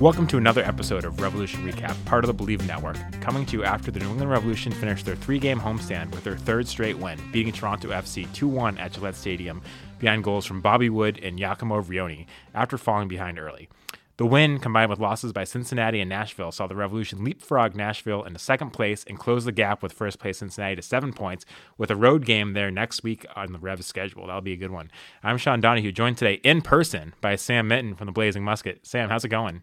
Welcome to another episode of Revolution Recap, part of the Bleav Network, coming to you after the New England Revolution finished their three game homestand with their third straight win, beating Toronto FC 2 1 at Gillette Stadium behind goals from Bobby Wood and Giacomo Vrioni after falling behind early. The win, combined with losses by Cincinnati and Nashville, saw the Revolution leapfrog Nashville into second place and close the gap with first place Cincinnati to seven points, with a road game there next week on the Revs schedule. That'll be a good one. I'm Sean Donahue, joined today in person by Sam Minton from the Blazing Musket. Sam, how's it going?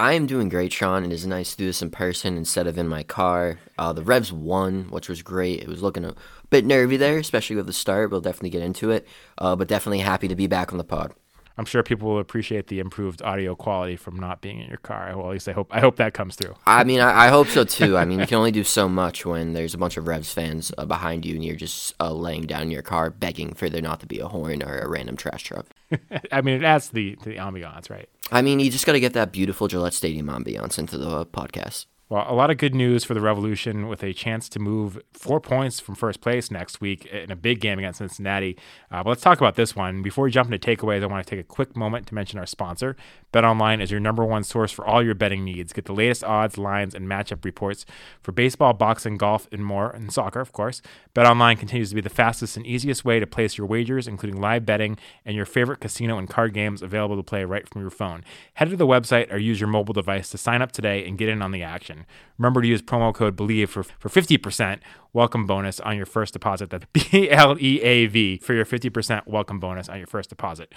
I am doing great, Sean. It is nice to do this in person instead of in my car. Uh, the Revs won, which was great. It was looking a bit nervy there, especially with the start. We'll definitely get into it, uh, but definitely happy to be back on the pod. I'm sure people will appreciate the improved audio quality from not being in your car. Well, at least I hope I hope that comes through. I mean, I, I hope so too. I mean, you can only do so much when there's a bunch of Revs fans uh, behind you and you're just uh, laying down in your car begging for there not to be a horn or a random trash truck. I mean, it adds to the to the ambiance, right? I mean, you just got to get that beautiful Gillette Stadium ambiance into the podcast. Well, a lot of good news for the Revolution with a chance to move four points from first place next week in a big game against Cincinnati. Uh, but let's talk about this one. Before we jump into takeaways, I want to take a quick moment to mention our sponsor. BetOnline is your number one source for all your betting needs. Get the latest odds, lines, and matchup reports for baseball, boxing, golf, and more, and soccer, of course. BetOnline continues to be the fastest and easiest way to place your wagers, including live betting and your favorite casino and card games available to play right from your phone. Head to the website or use your mobile device to sign up today and get in on the action. Remember to use promo code BLEAV for, for 50% welcome bonus on your first deposit. That's B L E A V for your 50% welcome bonus on your first deposit.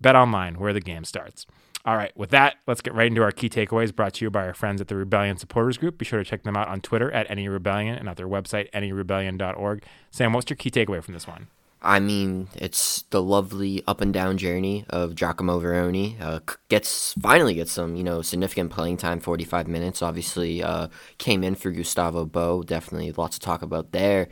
Bet online where the game starts. All right, with that, let's get right into our key takeaways brought to you by our friends at the Rebellion Supporters Group. Be sure to check them out on Twitter at NE Rebellion and at their website, nerebellion.org. Sam, what's your key takeaway from this one? I mean, it's the lovely up and down journey of Giacomo Vrioni. Uh, gets finally gets some you know significant playing time, forty five minutes. Obviously, uh, came in for Gustavo Bou. Definitely lots to talk about there.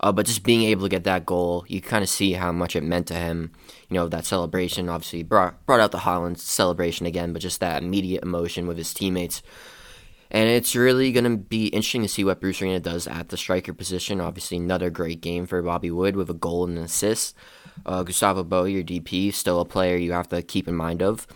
Uh, but just being able to get that goal, you kind of see how much it meant to him. You know that celebration. Obviously, brought brought out the Holland celebration again, but just that immediate emotion with his teammates. And it's really going to be interesting to see what Bruce Arena does at the striker position. Obviously, another great game for Bobby Wood with a goal and an assist. Uh, Gustavo Bou, your DP, still a player you have to keep in mind of.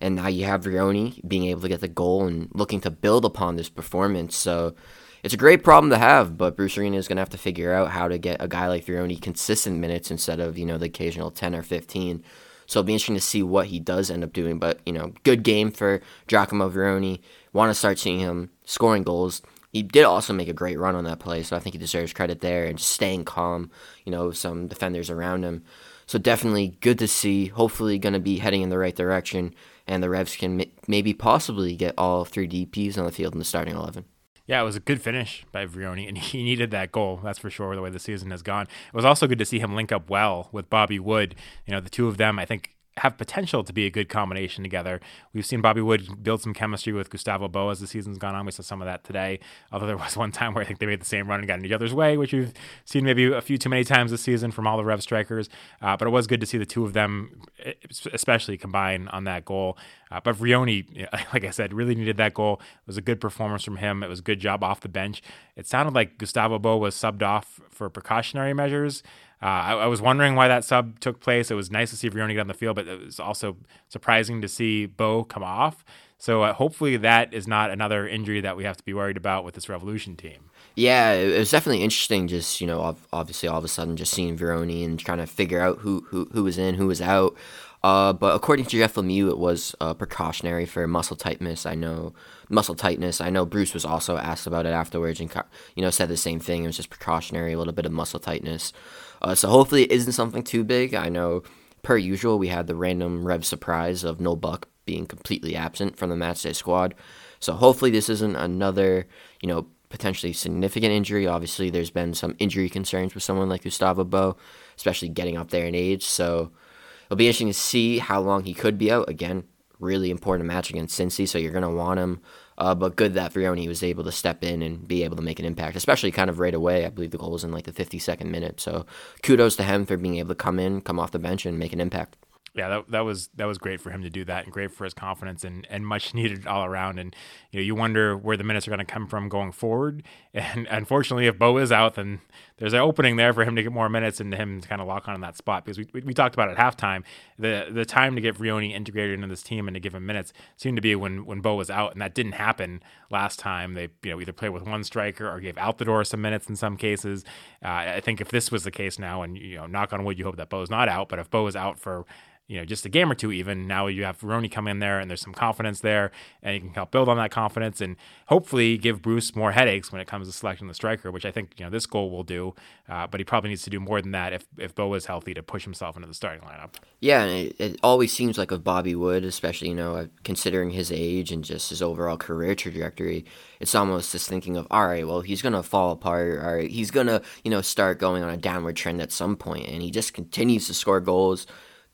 And now you have Vrioni being able to get the goal and looking to build upon this performance. So it's a great problem to have, but Bruce Arena is going to have to figure out how to get a guy like Vrioni consistent minutes instead of, you know, the occasional 10 or 15. So it'll be interesting to see what he does end up doing. But, you know, good game for Giacomo Vrioni. Want to start seeing him scoring goals. He did also make a great run on that play, so I think he deserves credit there and just staying calm, you know, some defenders around him. So definitely good to see. Hopefully, going to be heading in the right direction, and the Revs can maybe possibly get all three DPs on the field in the starting 11. Yeah, it was a good finish by Vrioni, and he needed that goal. That's for sure. The way the season has gone, it was also good to see him link up well with Bobby Wood. You know, the two of them, I think, have potential to be a good combination together. We've seen Bobby Wood build some chemistry with Gustavo Bou as the season's gone on. We saw some of that today. Although there was one time where I think they made the same run and got in each other's way, which we've seen maybe a few too many times this season from all the Rev strikers. Uh, but it was good to see the two of them, especially combine on that goal. Uh, but Vrioni, like I said, really needed that goal. It was a good performance from him. It was a good job off the bench. It sounded like Gustavo Bou was subbed off for precautionary measures. Uh, I, I, was wondering why that sub took place. It was nice to see Vrioni get on the field, but it was also surprising to see Bou come off. So uh, hopefully that is not another injury that we have to be worried about with this Revolution team. Yeah, it was definitely interesting. Just you know, obviously all of a sudden just seeing Vrioni and trying to figure out who who, who was in, who was out. Uh, but according to Jeff Lemieux, it was uh, precautionary for muscle tightness. I know muscle tightness. I know Bruce was also asked about it afterwards and you know said the same thing. It was just precautionary, a little bit of muscle tightness. Uh, so hopefully it isn't something too big. I know per usual we had the random Rev surprise of Noel Buck being completely absent from the matchday squad. So hopefully this isn't another you know potentially significant injury. Obviously there's been some injury concerns with someone like Gustavo Bou, especially getting up there in age. So it'll be interesting to see how long he could be out. Again, really important match against Cincy, so you're going to want him. Uh, but good that Vrioni was able to step in and be able to make an impact, especially kind of right away. I believe the goal was in like the 52nd minute. So kudos to him for being able to come in, come off the bench, and make an impact yeah, that, that was that was great for him to do that, and great for his confidence, and, and much needed all around. And you know, you wonder where the minutes are going to come from going forward. And unfortunately, if Bou is out, then there's an opening there for him to get more minutes and him to kind of lock on in that spot. Because we, we, talked about at halftime, the the time to get Vrioni integrated into this team and to give him minutes seemed to be when when Bou was out, and that didn't happen last time. They you know either played with one striker or gave out the door some minutes in some cases. Uh, I think if this was the case now, and you know, knock on wood, you hope that Bou's not out, but if Bo is out for you know, just a game or two even. Now you have Vrioni come in there and there's some confidence there and you can help build on that confidence and hopefully give Bruce more headaches when it comes to selecting the striker, which I think, you know, this goal will do. Uh, but he probably needs to do more than that if, if Bou is healthy to push himself into the starting lineup. Yeah, and it, it always seems like with Bobby Wood, especially, you know, uh, considering his age and just his overall career trajectory, it's almost just thinking of, all right, well, he's to fall apart. All right, he's to, you know, start going on a downward trend at some point, And he just continues to score goals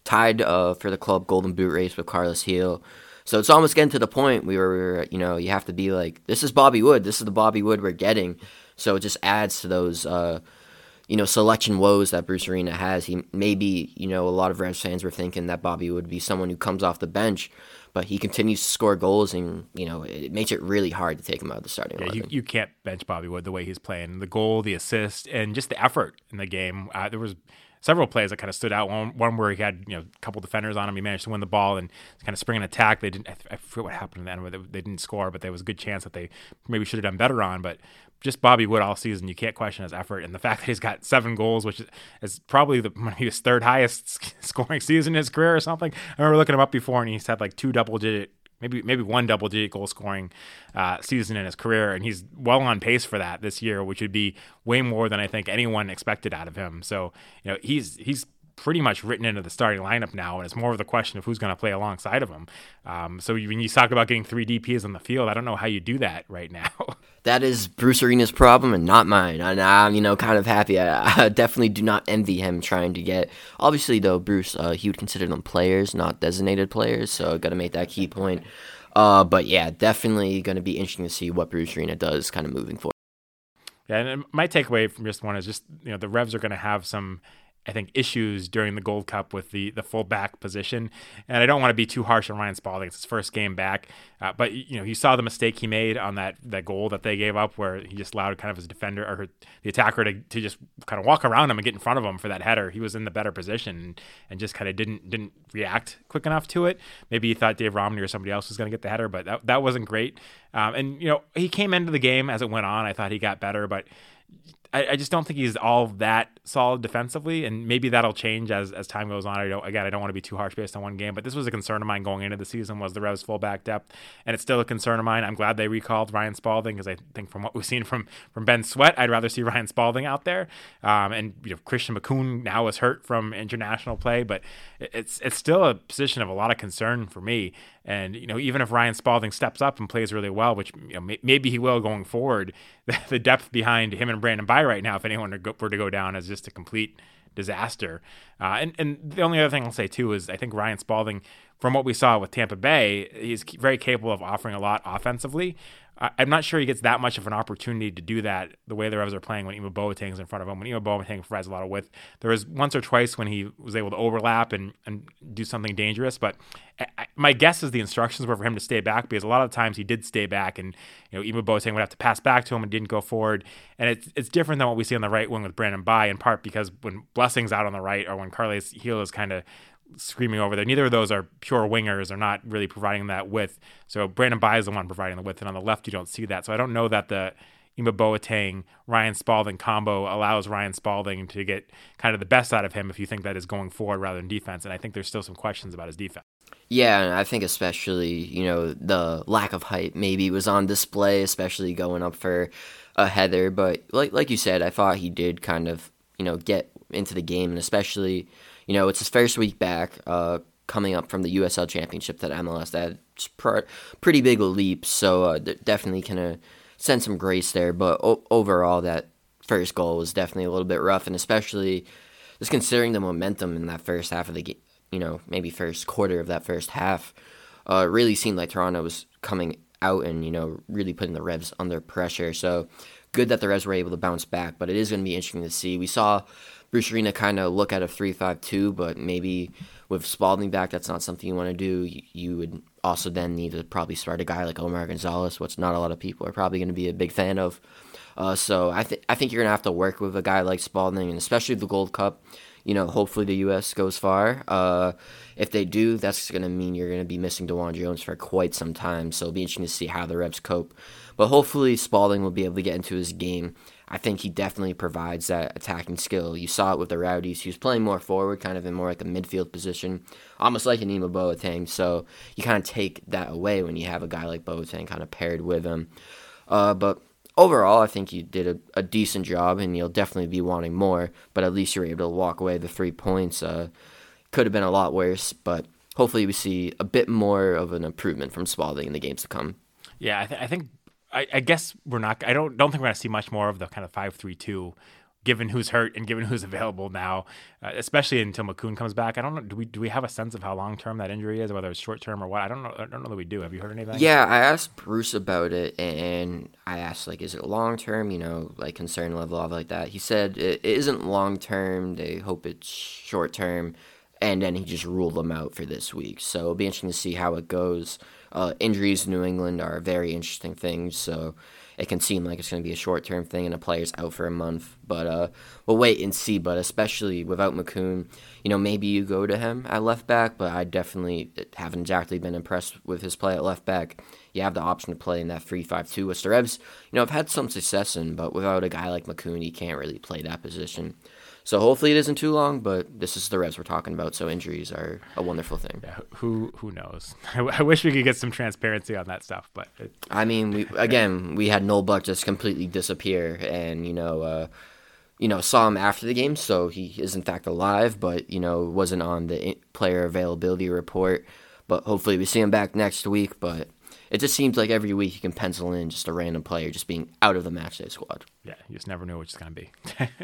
tied uh, for the club golden boot race with Carles Gil. So it's almost getting to the point where, you know, you have to be like, this is Bobby Wood. This is the Bobby Wood we're getting. So it just adds to those, uh, you know, selection woes that Bruce Arena has. He maybe, you know, a lot of Revs fans were thinking that Bobby would be someone who comes off the bench, but he continues to score goals, and you know, it makes it really hard to take him out of the starting yeah, You, you can't bench Bobby Wood the way he's playing. The goal, the assist, and just the effort in the game. Uh, there was several plays that kind of stood out. One, one where he had you know a couple defenders on him. He managed to win the ball and kind of spring an attack. They didn't. I, forget what happened in the end. Where they, they didn't score, but there was a good chance that they maybe should have done better on. But just Bobby Wood all season, you can't question his effort and the fact that he's got seven goals, which is probably the his third highest scoring season in his career or something. I remember looking him up before, and he's had like two double digit maybe maybe one double digit goal scoring uh, season in his career, and he's well on pace for that this year, which would be way more than I think anyone expected out of him. So you know he's he's pretty much written into the starting lineup now, and it's more of the question of who's going to play alongside of him. Um, so when you talk about getting three DPs on the field, I don't know how you do that right now. that is Bruce Arena's problem and not mine. And I'm, you know, kind of happy. I, I, definitely do not envy him trying to get. Obviously, though, Bruce, uh, he would consider them players, not designated players. So got to make that key point. Uh, but yeah, definitely going to be interesting to see what Bruce Arena does, kind of moving forward. Yeah, and my takeaway from this one is just you know the Revs are going to have some I think issues during the Gold Cup with the the full back position, and I don't want to be too harsh on Ryan Spalding. It's his first game back, uh, but you know you saw the mistake he made on that that goal that they gave up, where he just allowed kind of his defender or the attacker to, to just kind of walk around him and get in front of him for that header. He was in the better position and, and just kind of didn't didn't react quick enough to it. Maybe he thought Dave Romney or somebody else was going to get the header, but that that wasn't great. Um, and you know he came into the game as it went on. I thought he got better, but I, I, just don't think he's all that solid defensively, and maybe that'll change as, as time goes on. I don't again, I don't want to be too harsh based on one game, but this was a concern of mine going into the season was the Revs fullback depth, and it's still a concern of mine. I'm glad they recalled Ryan Spalding because I think from what we've seen from from Ben Sweat, I'd rather see Ryan Spalding out there. Um, and you know, Christian Makoun now is hurt from international play, but it's it's still a position of a lot of concern for me. And you know, even if Ryan Spalding steps up and plays really well, which you know, may, maybe he will going forward, the depth behind him and Brandon Right now, if anyone were to go down, is just a complete disaster. Uh, and and the only other thing I'll say too is I think Ryan Spalding, from what we saw with Tampa Bay, he's very capable of offering a lot offensively. I'm not sure he gets that much of an opportunity to do that the way the Revs are playing when Ima Boateng's in front of him. When Ima Boateng provides a lot of width, there was once or twice when he was able to overlap and, and do something dangerous. But I, my guess is the instructions were for him to stay back because a lot of times he did stay back, and you know Ima Boateng would have to pass back to him and didn't go forward. And it's it's different than what we see on the right wing with Brandon Bye, in part because when Blessing's out on the right or when Carles Gil is kind of screaming over there. Neither of those are pure wingers. They're not really providing that width. So Brandon Bye is the one providing the width, and on the left you don't see that. So I don't know that the Ima Boateng Ryan Spalding combo allows Ryan Spalding to get kind of the best out of him if you think that is going forward rather than defense. And I think there's still some questions about his defense. Yeah, and I think especially you know the lack of height maybe was on display, especially going up for a header. But like like you said, I thought he did kind of you know get into the game, and especially you know, it's his first week back, uh, coming up from the USL Championship that MLS had pretty big leap. So uh, definitely kind of send some grace there. But o- overall, that first goal was definitely a little bit rough, and especially just considering the momentum in that first half of the game. You know, maybe first quarter of that first half, uh, really seemed like Toronto was coming out and you know really putting the Revs under pressure. So good that the Revs were able to bounce back, but it is going to be interesting to see. We saw Bruce Arena kind of look at a three-five-two, but maybe with Spalding back, that's not something you want to do. You, would also then need to probably start a guy like Omar Gonzalez, which not a lot of people are probably going to be a big fan of. Uh, so I think I think you're gonna have to work with a guy like Spalding, and especially the Gold Cup. You know, hopefully the U.S. goes far. Uh, if they do, that's gonna mean you're gonna be missing DeJuan Jones for quite some time. So it'll be interesting to see how the Revs cope. But hopefully Spalding will be able to get into his game I think he definitely provides that attacking skill. You saw it with the Rowdies. He was playing more forward, kind of in more like a midfield position, almost like an Ima Boateng. So you kind of take that away when you have a guy like Boateng kind of paired with him. Uh, but overall, I think you did a, a, decent job, and you'll definitely be wanting more. But at least you're able to walk away the three points. Uh, could have been a lot worse, but hopefully we see a bit more of an improvement from Spalding in the games to come. Yeah, I, th- I think I, I, guess we're not. I don't don't think we're gonna see much more of the kind of five three two, given who's hurt and given who's available now, uh, especially until Makoun comes back. I don't know. Do we do we have a sense of how long term that injury is, whether it's short term or what? I don't know. I don't know that we do. Have you heard anything? Yeah, I asked Bruce about it, and I asked like, is it long term? You know, like concern level of like that. He said it isn't long term. They hope it's short term, and then he just ruled them out for this week. So it'll be interesting to see how it goes. Uh, injuries in New England are very interesting things, so it can seem like it's going to be a short term thing and a player's out for a month. But uh, we'll wait and see. But especially without Makoun, you know, maybe you go to him at left back, but I definitely haven't exactly been impressed with his play at left back. You have the option to play in that 3 5 2, which the Revs, you know, I've had some success in, but without a guy like Makoun, you can't really play that position. So hopefully it isn't too long, but this is the Revs we're talking about, so injuries are a wonderful thing. Yeah, who who knows? I, I, wish we could get some transparency on that stuff, but it... I mean, we again we had Noel Buck just completely disappear, and you know, uh, you know, saw him after the game, so he is in fact alive, but you know, wasn't on the player availability report. But hopefully we see him back next week. But it just seems like every week you can pencil in just a random player just being out of the matchday squad. Yeah, you just never know which it's going to be.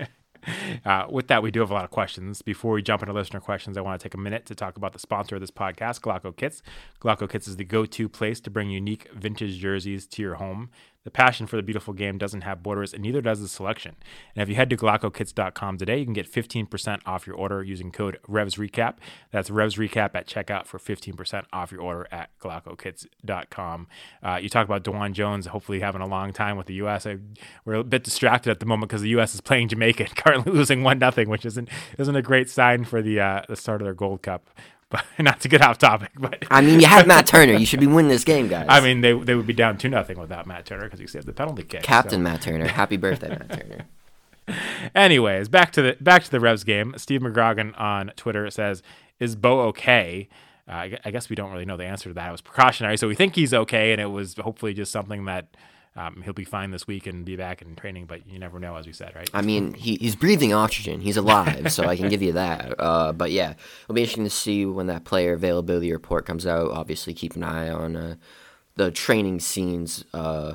Uh, with that, we do have a lot of questions. Before we jump into listener questions, I want to take a minute to talk about the sponsor of this podcast, Golaco Kits. Golaco Kits is the go to place to bring unique vintage jerseys to your home. The passion for the beautiful game doesn't have borders, and neither does the selection. And if you head to GolacoKits.com today, you can get 15% off your order using code RevsRecap. That's RevsRecap at checkout for 15% off your order at GolacoKits.com. Uh, you talk about DeJuan Jones hopefully having a long time with the U.S. I, we're a bit distracted at the moment because the U.S. is playing Jamaica, currently losing 1 nothing, which isn't, isn't a great sign for the, uh, the start of their Gold Cup but not to get off topic. But I mean, you have Matt Turner. You should be winning this game, guys. I mean, they they would be down two nothing without Matt Turner because he saved the penalty kick. Captain so. Matt Turner, happy birthday, Matt Turner. Anyways, back to the back to the Revs game. Steve McGrogan on Twitter says, "Is Bou okay?" Uh, I guess we don't really know the answer to that. It was precautionary, so we think he's okay, and it was hopefully just something that um, he'll be fine this week and be back in training, but you never know, as we said, right? I mean, he, he's breathing oxygen. He's alive, so I can give you that. Uh, but yeah, it'll be interesting to see when that player availability report comes out. Obviously, keep an eye on uh, the training scenes. Uh,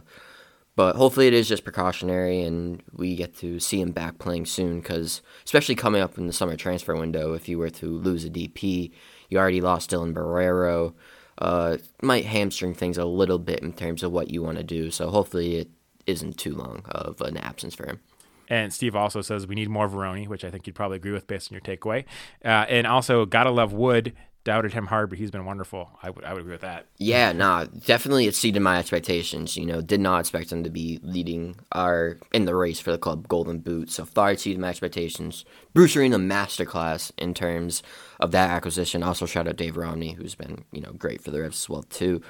but hopefully, it is just precautionary, and we get to see him back playing soon. Because especially coming up in the summer transfer window, if you were to lose a DP, you already lost Dylan Borrero. Uh, might hamstring things a little bit in terms of what you want to do. So hopefully it isn't too long of an absence for him. And Steve also says we need more Vrioni, which I think you'd probably agree with based on your takeaway. Uh, and also, gotta love Wood. Doubted him hard, but he's been wonderful. I would I would agree with that. Yeah, nah, definitely exceeded my expectations. You know, did not expect him to be leading our in the race for the club Golden Boot. So far exceeded my expectations. Bruce Arena masterclass in terms of that acquisition. Also shout out Dave Romney, who's been you know great for the Revs as well too.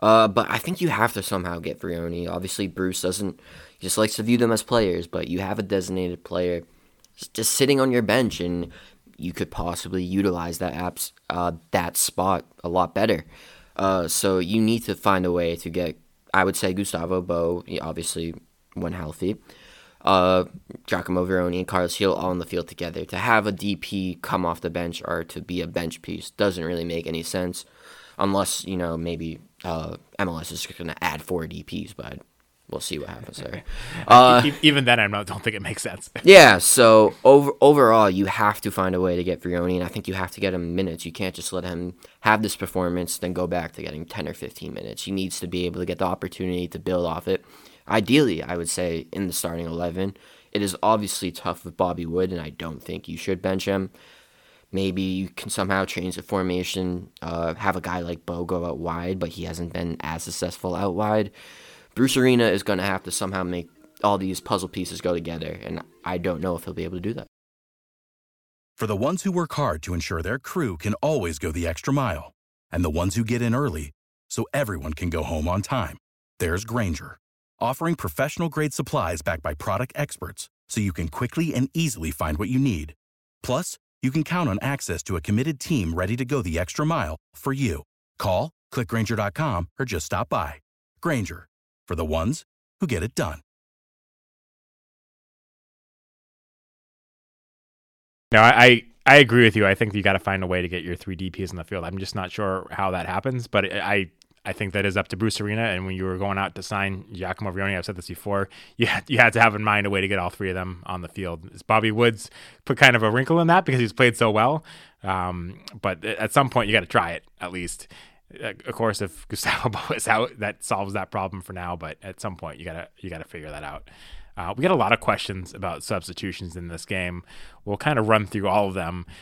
Uh, but I think you have to somehow get Vrioni. Obviously, Bruce doesn't he just likes to view them as players, but you have a designated player just sitting on your bench, and you could possibly utilize that apps uh, that spot a lot better. Uh, so you need to find a way to get, I would say, Gustavo Bou, obviously when healthy, uh, Giacomo Vrioni and Carles Gil all on the field together. To have a DP come off the bench or to be a bench piece doesn't really make any sense, unless you know maybe uh, MLS is going to add four DPs, but we'll see what happens there. Uh, Even then, I don't think it makes sense. yeah. So over overall, you have to find a way to get Vrioni, and I think you have to get him minutes. You can't just let him have this performance, then go back to getting ten or fifteen minutes. He needs to be able to get the opportunity to build off it. Ideally, I would say in the starting eleven. It is obviously tough with Bobby Wood, and I don't think you should bench him. Maybe you can somehow change the formation, uh, have a guy like Bou go out wide, but he hasn't been as successful out wide. Bruce Arena is going to have to somehow make all these puzzle pieces go together, and I don't know if he'll be able to do that. For the ones who work hard to ensure their crew can always go the extra mile, and the ones who get in early so everyone can go home on time, there's Grainger, offering professional grade supplies backed by product experts so you can quickly and easily find what you need. Plus, you can count on access to a committed team ready to go the extra mile for you. Call, clickgrainger.com, or just stop by. Grainger, for the ones who get it done. No, I I agree with you. I think you got to find a way to get your three DPS in the field. I'm just not sure how that happens, but I I think that is up to Bruce Arena. And when you were going out to sign Giacomo Vrioni, I've said this before, you had, you had to have in mind a way to get all three of them on the field. Bobby Woods put kind of a wrinkle in that because he's played so well. Um, but at some point, you got to try it at least. Uh, of course, if Gustavo is out, that solves that problem for now. But at some point, you gotta you gotta figure that out. Uh, we got a lot of questions about substitutions in this game. We'll kind of run through all of them.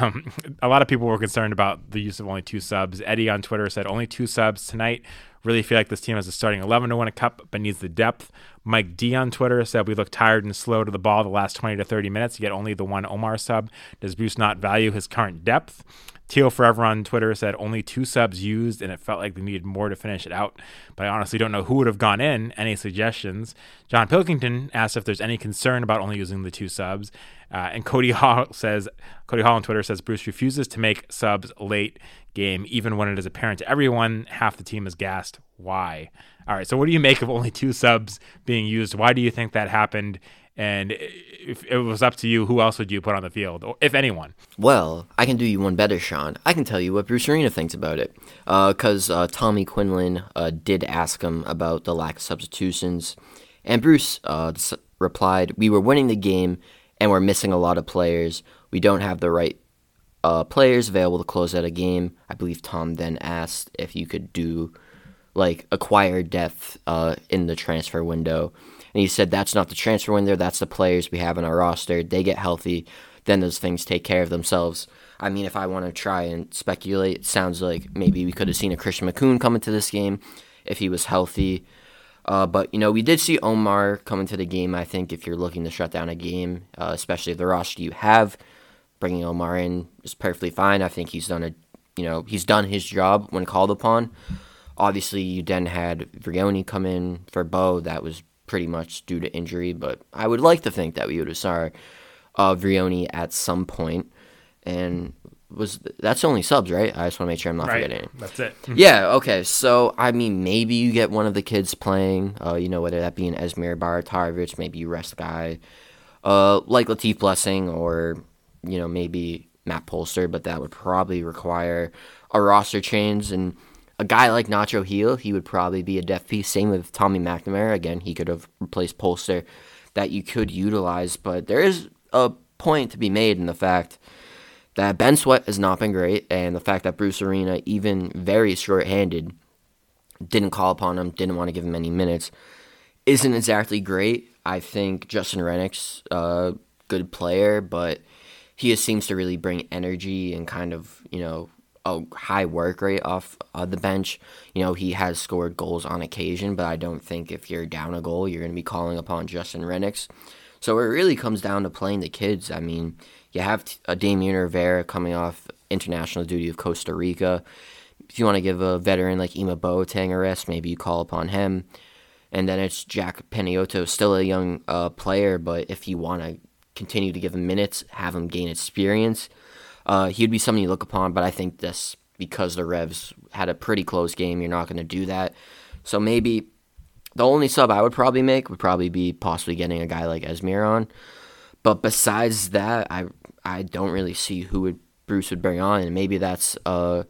Um, a lot of people were concerned about the use of only two subs. Eddie on Twitter said only two subs tonight. Really feel like this team has a starting 11 to win a cup, but needs the depth. Mike D on Twitter said we look tired and slow to the ball the last 20 to 30 minutes, yet only the one Omar sub. Does Bruce not value his current depth? Teal Forever on Twitter said only two subs used, and it felt like they needed more to finish it out. But I honestly don't know who would have gone in. Any suggestions? John Pilkington asked if there's any concern about only using the two subs. Uh, and Cody Hall says, Cody Hall on Twitter says Bruce refuses to make subs late game, even when it is apparent to everyone half the team is gassed. Why? All right. So what do you make of only two subs being used? Why do you think that happened? And if it was up to you, who else would you put on the field, if anyone? Well, I can do you one better, Sean. I can tell you what Bruce Arena thinks about it. Because uh, uh, Tommy Quinlan uh, did ask him about the lack of substitutions. And Bruce uh, replied, We were winning the game and we're missing a lot of players. We don't have the right uh, players available to close out a game. I believe Tom then asked if you could do like acquire depth uh, in the transfer window. And he said that's not the transfer window, that's the players we have in our roster. They get healthy, then those things take care of themselves. I mean, if I want to try and speculate, it sounds like maybe we could have seen a Christian Makoun come into this game if he was healthy. Uh, but, you know, we did see Omar come into the game, I think, if you're looking to shut down a game, uh, especially the roster you have. Bringing Omar in is perfectly fine. I think he's done a, you know, he's done his job when called upon. Obviously, you then had Vrioni come in for Bou. That was pretty much due to injury, but I would like to think that we would have saw uh, Vrioni at some point. And was that's only subs, right? I just want to make sure I'm not right. forgetting. That's it. yeah. Okay. So I mean, maybe you get one of the kids playing. Uh, you know, whether that be an Esmir Bajraktarevic, maybe you rest guy, uh, like Latif Blessing, or you know maybe Matt Polster, but that would probably require a roster change and a guy like Nacho Gil, he would probably be a depth piece. Same with Tommy McNamara. Again, he could have replaced Polster that you could utilize, but there is a point to be made in the fact that Ben Sweat has not been great, and the fact that Bruce Arena, even very short-handed, didn't call upon him, didn't want to give him any minutes, isn't exactly great. I think Justin Rennick's a good player, but he just seems to really bring energy and kind of you know a high work rate off uh, the bench. You know, he has scored goals on occasion, but I don't think if you're down a goal, you're going to be calling upon Justin Rennicks. So it really comes down to playing the kids. I mean, you have a Damian Rivera coming off international duty of Costa Rica. If you want to give a veteran like Ima Boateng a rest, maybe you call upon him. And then it's Jack Panayotou, still a young uh, player, but if you want to continue to give him minutes, have him gain experience, uh, he'd be something you look upon. But I think this, because the Revs had a pretty close game, you're not going to do that. So maybe the only sub I would probably make would probably be possibly getting a guy like Esmir on. But besides that, I I don't really see who would Bruce would bring on, and maybe that's a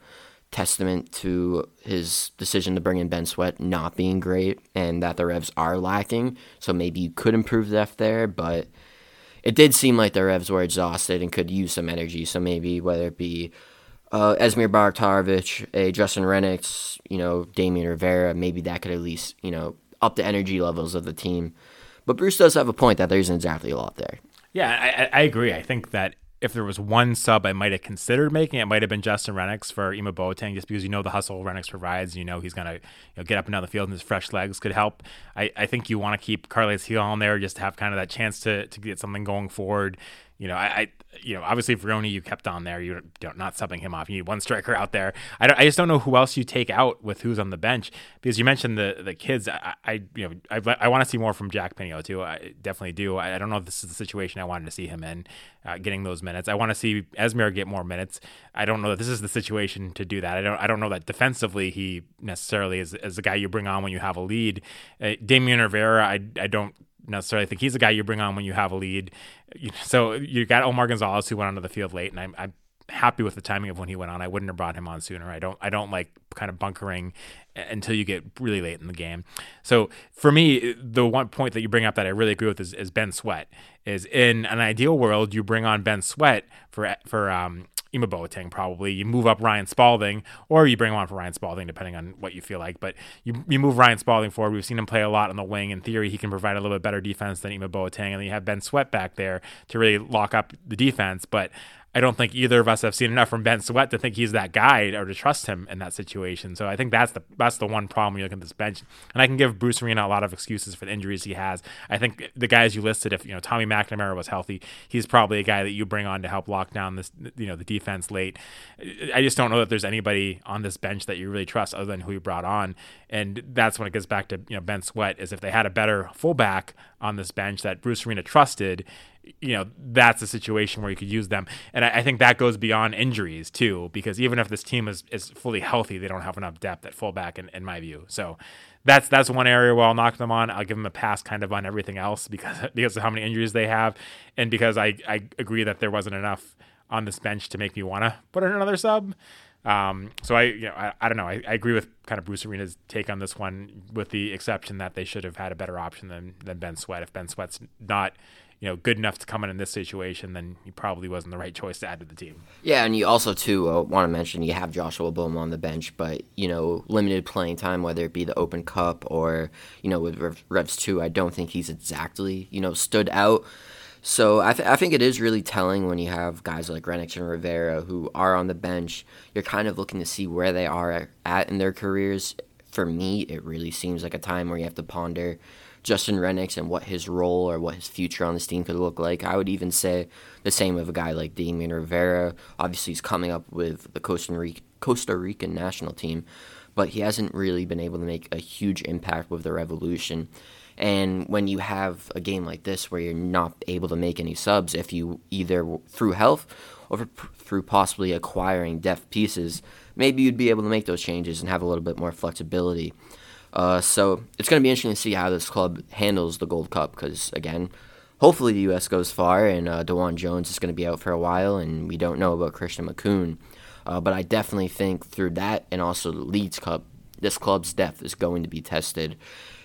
testament to his decision to bring in Ben Sweat not being great, and that the Revs are lacking. So maybe you could improve depth there, but it did seem like the Revs were exhausted and could use some energy. So maybe whether it be uh, Esmir Bajraktarevic, a Justin Rennicks, you know, Damian Rivera, maybe that could at least you know up the energy levels of the team. But Bruce does have a point that there isn't exactly a lot there. Yeah, I, I agree. I think that if there was one sub I might have considered making, it might have been Justin Rennicks for Ima Boateng, just because you know the hustle Rennicks provides. You know he's gonna you know, get up and down the field, and his fresh legs could help. I, I think you want to keep Carles Gil on there just to have kind of that chance to to get something going forward you know, I you know, obviously Vrioni you kept on there. You're not subbing him off. You need one striker out there. I, don't, I just don't know who else you take out with who's on the bench because you mentioned the the kids. I, I you know I, I want to see more from Jack Pinio too. I definitely do. I, I, don't know if this is the situation I wanted to see him in, uh, getting those minutes. I want to see Esmir get more minutes. I don't know that this is the situation to do that. I don't I don't know that defensively he necessarily is, is the guy you bring on when you have a lead. Uh, Damian Rivera, I I don't necessarily think he's the guy you bring on when you have a lead. So you got Omar Gonzalez who went onto the field late, and I'm, I'm happy with the timing of when he went on. I wouldn't have brought him on sooner. I don't I don't like kind of bunkering until you get really late in the game. So for me, the one point that you bring up that I really agree with is, is Ben Sweat. Is in an ideal world, you bring on Ben Sweat for for um, Ima Boateng probably. You move up Ryan Spalding, or you bring him on for Ryan Spalding, depending on what you feel like. But you, you move Ryan Spalding forward. We've seen him play a lot on the wing. In theory, he can provide a little bit better defense than Ima Boateng. And then you have Ben Sweat back there to really lock up the defense. But I don't think either of us have seen enough from Ben Sweat to think he's that guy or to trust him in that situation. So I think that's the that's the one problem when you look at this bench. And I can give Bruce Arena a lot of excuses for the injuries he has. I think the guys you listed, if you know Tommy McNamara was healthy, he's probably a guy that you bring on to help lock down this you know the defense late. I just don't know that there's anybody on this bench that you really trust other than who you brought on. And that's when it gets back to you know Ben Sweat is if they had a better fullback on this bench that Bruce Arena trusted you know that's a situation where you could use them and I, I, think that goes beyond injuries too because even if this team is, is fully healthy they don't have enough depth at fullback in, in my view so that's that's one area where I'll knock them on I'll give them a pass kind of on everything else because because of how many injuries they have and because I, I agree that there wasn't enough on this bench to make me want to put in another sub um, so I, you know, I, I don't know. I, I, agree with kind of Bruce Arena's take on this one, with the exception that they should have had a better option than than Ben Sweat. If Ben Sweat's not you know good enough to come in in this situation, then he probably wasn't the right choice to add to the team. Yeah, and you also too uh, want to mention you have Joshua Bolma on the bench, but you know limited playing time, whether it be the Open Cup or you know with Revs two, I don't think he's exactly you know stood out. So I, th- I think it is really telling when you have guys like Rennick and Rivera who are on the bench. You're kind of looking to see where they are at in their careers. For me, it really seems like a time where you have to ponder Justin Rennicks and what his role or what his future on this team could look like. I would even say the same of a guy like Damian Rivera. Obviously, he's coming up with the Costa, Rica, Costa Rican national team, but he hasn't really been able to make a huge impact with the Revolution. And when you have a game like this where you're not able to make any subs, if you either through health or through possibly acquiring depth pieces, maybe you'd be able to make those changes and have a little bit more flexibility. Uh, so it's going to be interesting to see how this club handles the Gold Cup because, again, hopefully the U.S. goes far and uh, DeJuan Jones is going to be out for a while and we don't know about Christian Makoun. Uh, but I definitely think through that and also the Leagues Cup, this club's depth is going to be tested.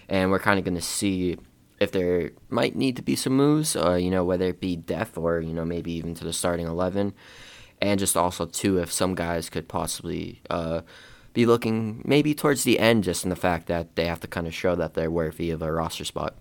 And we're kind of going to see if there might need to be some moves, uh, you know, whether it be depth or, you know, maybe even to the starting 11. and just also too if some guys could possibly uh, be looking maybe towards the end, just in the fact that they have to kind of show that they're worthy of a roster spot.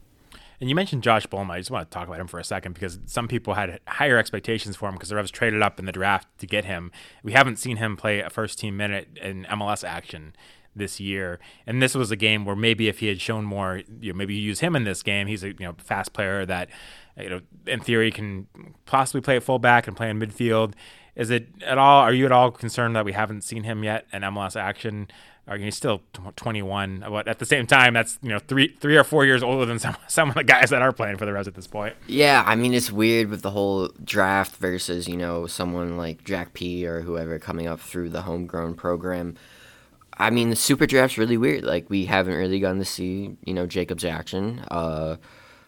And you mentioned Josh Bolma. I just want to talk about him for a second because some people had higher expectations for him because the Revs traded up in the draft to get him. We haven't seen him play a first team minute in MLS action this year. And this was a game where maybe if he had shown more, you know, maybe you use him in this game. He's a you know fast player that you know in theory can possibly play at fullback and play in midfield. Is it at all? Are you at all concerned that we haven't seen him yet in MLS action? Are you still 21, but at the same time, that's you know three three or four years older than some some of the guys that are playing for the Reds at this point. Yeah, I mean it's weird with the whole draft versus you know someone like Jack P or whoever coming up through the homegrown program. I mean the super draft's really weird. Like we haven't really gotten to see you know Jacob's action. Uh,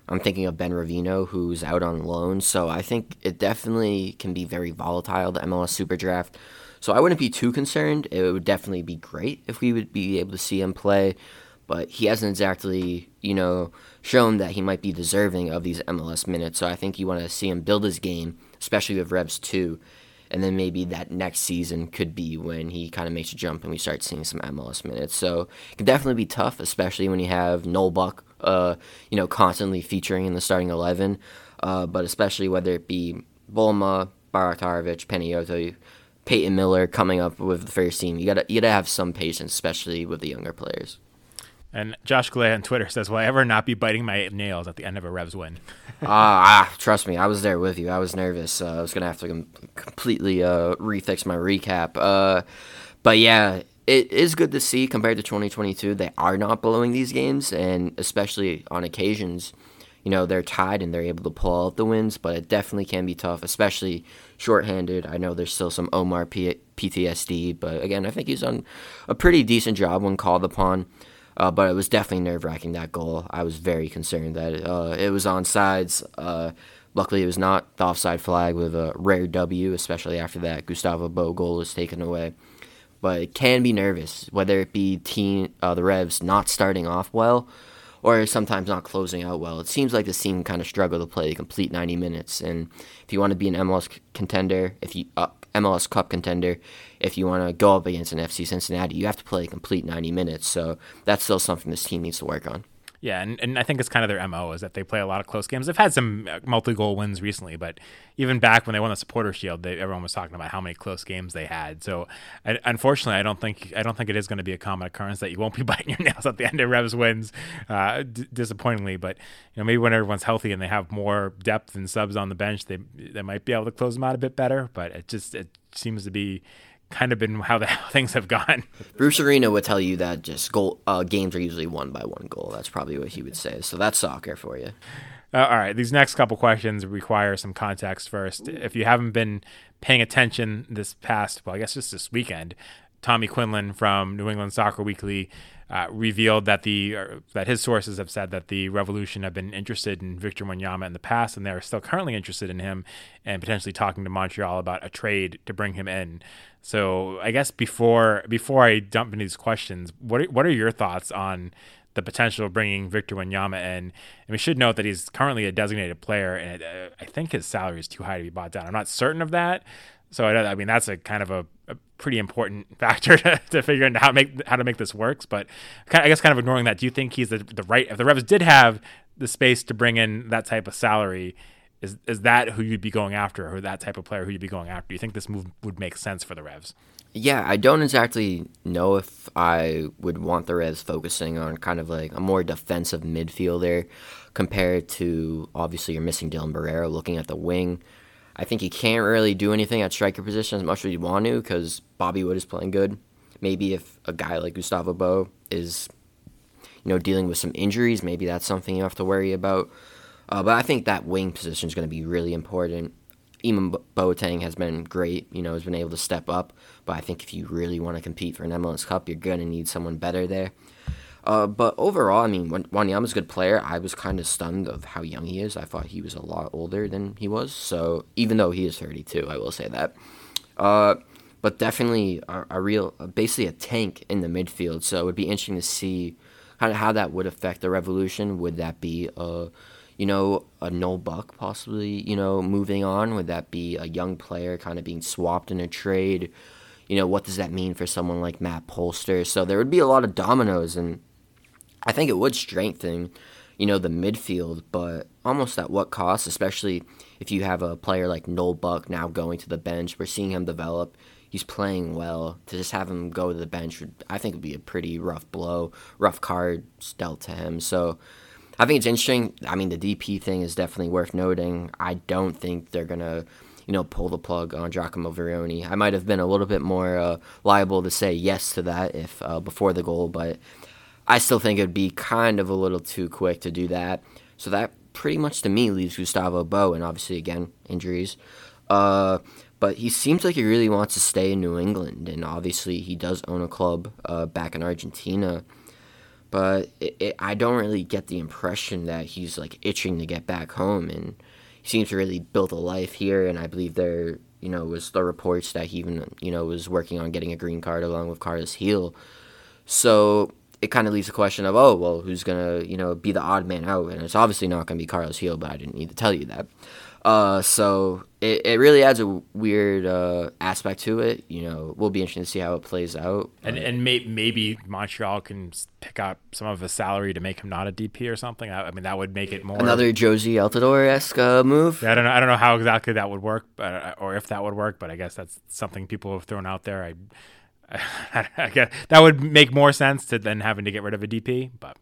I'm thinking of Ben Ravino, who's out on loan. So I think it definitely can be very volatile, the MLS Super Draft. So I wouldn't be too concerned. It would definitely be great if we would be able to see him play. But he hasn't exactly, you know, shown that he might be deserving of these MLS minutes. So I think you want to see him build his game, especially with Revs 2 and then maybe that next season could be when he kind of makes a jump and we start seeing some MLS minutes. So it can definitely be tough, especially when you have Noel Buck, uh, you know, constantly featuring in the starting eleven. Uh, but especially whether it be Bolma, Bajraktarevic, Panayotou, Peyton Miller coming up with the first team, you gotta you gotta have some patience, especially with the younger players. And Josh Galea on Twitter says, "Will I ever not be biting my nails at the end of a Revs win?" uh, ah, trust me, I was there with you. I was nervous. Uh, I was gonna have to com- completely uh, refix my recap. Uh, but yeah, it is good to see compared to 2022. They are not blowing these games, and especially on occasions, you know, they're tied and they're able to pull out the wins. But it definitely can be tough, especially shorthanded. I know there's still some Omar P- PTSD, but again, I think he's done a pretty decent job when called upon. Uh, but it was definitely nerve wracking that goal. I was very concerned that uh, it was on sides. Uh, luckily, it was not the offside flag with a rare W, especially after that Gustavo Bou goal was taken away. But it can be nervous, whether it be team uh, the Revs not starting off well or sometimes not closing out well. It seems like this team kind of struggle to play complete 90 minutes. And if you want to be an MLS contender, if you uh, MLS Cup contender, if you want to go up against an FC Cincinnati, you have to play a complete 90 minutes. So that's still something this team needs to work on. Yeah, and, and I think it's kind of their MO is that they play a lot of close games. They've had some uh, multi goal wins recently, but even back when they won the Supporter Shield, they, everyone was talking about how many close games they had. So, I, unfortunately, I don't think I don't think it is going to be a common occurrence that you won't be biting your nails at the end of Revs wins, uh, d- disappointingly. But you know, maybe when everyone's healthy and they have more depth and subs on the bench, they they might be able to close them out a bit better. But it just it seems to be kind of been how the how things have gone. Bruce Arena would tell you that just goal uh, games are usually won by one goal. That's probably what he would say. So that's soccer for you. Uh, all right, these next couple questions require some context first. If you haven't been paying attention this past, well, I guess just this weekend, Tommy Quinlan from New England Soccer Weekly uh, revealed that the that his sources have said that the Revolution have been interested in Victor Wanyama in the past, and they're still currently interested in him, and potentially talking to Montreal about a trade to bring him in. So I guess before before I jump into these questions, what are, what are your thoughts on the potential of bringing Victor Wanyama in? And we should note that he's currently a designated player, and uh, I think his salary is too high to be bought down. I'm not certain of that. So I, I mean that's a kind of a, a pretty important factor to, to figure out how to make how to make this works. But I guess kind of ignoring that, do you think he's the, the right? If the Revs did have the space to bring in that type of salary, is is that who you'd be going after, or that type of player who you'd be going after? Do you think this move would make sense for the Revs? Yeah, I don't exactly know if I would want the Revs focusing on kind of like a more defensive midfielder compared to obviously you're missing Dylan Borrero looking at the wing. I think he can't really do anything at striker position as much as you want to because Bobby Wood is playing good. Maybe if a guy like Gustavo Bou is, you know, dealing with some injuries, maybe that's something you have to worry about. Uh, but I think that wing position is going to be really important. Eamon Boateng has been great, you know, has been able to step up. But I think if you really want to compete for an MLS Cup, you're going to need someone better there. Uh, but overall, I mean, Wanyama's a good player. I was kind of stunned of how young he is. I thought he was a lot older than he was. So even though he is 32, I will say that. Uh, but definitely a, a real, basically a tank in the midfield. So it would be interesting to see of how that would affect the Revolution. Would that be a you know, a Noel Buck possibly, you know, moving on? Would that be a young player kind of being swapped in a trade? You know, what does that mean for someone like Matt Polster? So there would be a lot of dominoes, and I think it would strengthen, you know, the midfield, but almost at what cost, especially if you have a player like Noel Buck now going to the bench. We're seeing him develop. He's playing well. To just have him go to the bench, would, I think, would be a pretty rough blow, rough card dealt to him. So I think it's interesting. I mean, the DP thing is definitely worth noting. I don't think they're going to you know, pull the plug on Giacomo Vrioni. I might have been a little bit more uh, liable to say yes to that if uh, before the goal, but I still think it'd be kind of a little too quick to do that. So that pretty much to me leaves Gustavo Bou, and obviously again injuries. Uh, but he seems like he really wants to stay in New England, and obviously he does own a club uh, back in Argentina. But it, it, I don't really get the impression that he's like itching to get back home, and he seems to really build a life here. And I believe there, you know, was the reports that he even, you know, was working on getting a green card along with Carles Gil. So it kind of leaves the question of, oh, well, who's gonna, you know, be the odd man out? And it's obviously not gonna be Carlos Gil, but I didn't need to tell you that. Uh, so it, it really adds a weird uh, aspect to it. You know, we'll be interested to see how it plays out. And and may, maybe Montreal can pick up some of his salary to make him not a DP or something. I, I mean, that would make it more another Jozy Altidore esque uh, move. Yeah, I don't know. I don't know how exactly that would work, but uh, or if that would work. But I guess that's something people have thrown out there. I. I guess that would make more sense to than having to get rid of a DP, but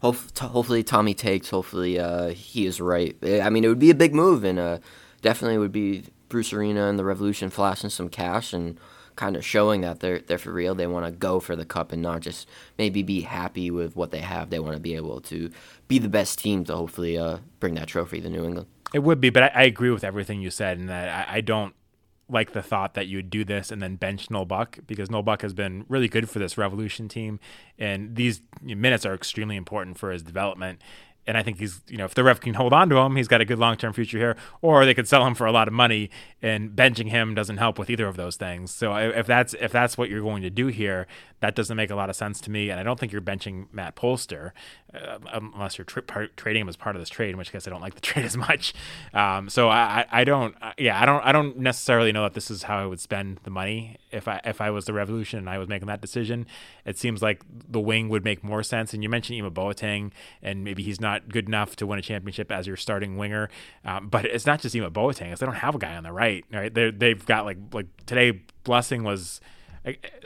hopefully Tommy takes. Hopefully uh, he is right. I mean, it would be a big move, and uh, definitely would be Bruce Arena and the Revolution flashing some cash and kind of showing that they're they're for real. They want to go for the cup and not just maybe be happy with what they have. They want to be able to be the best team to hopefully uh, bring that trophy to New England. It would be, but I, I agree with everything you said, and that I, I don't like the thought that you would do this and then bench Noel Buck because Noel Buck has been really good for this Revolution team, and these minutes are extremely important for his development and I think he's, you know, if the ref can hold on to him, he's got a good long term future here. Or they could sell him for a lot of money, and benching him doesn't help with either of those things. So if that's if that's what you're going to do here, that doesn't make a lot of sense to me. And I don't think you're benching Matt Polster uh, unless you're tra- trading him as part of this trade, in which case I don't like the trade as much. Um, so I, I don't, uh, yeah, I don't, I don't necessarily know that this is how I would spend the money if I if I was the Revolution and I was making that decision. It seems like the wing would make more sense. And you mentioned Ima Boateng, and maybe he's not good enough to win a championship as your starting winger. Um, but it's not just Ima Boateng; it's they don't have a guy on the right. Right? They they've got like like today. Blessing was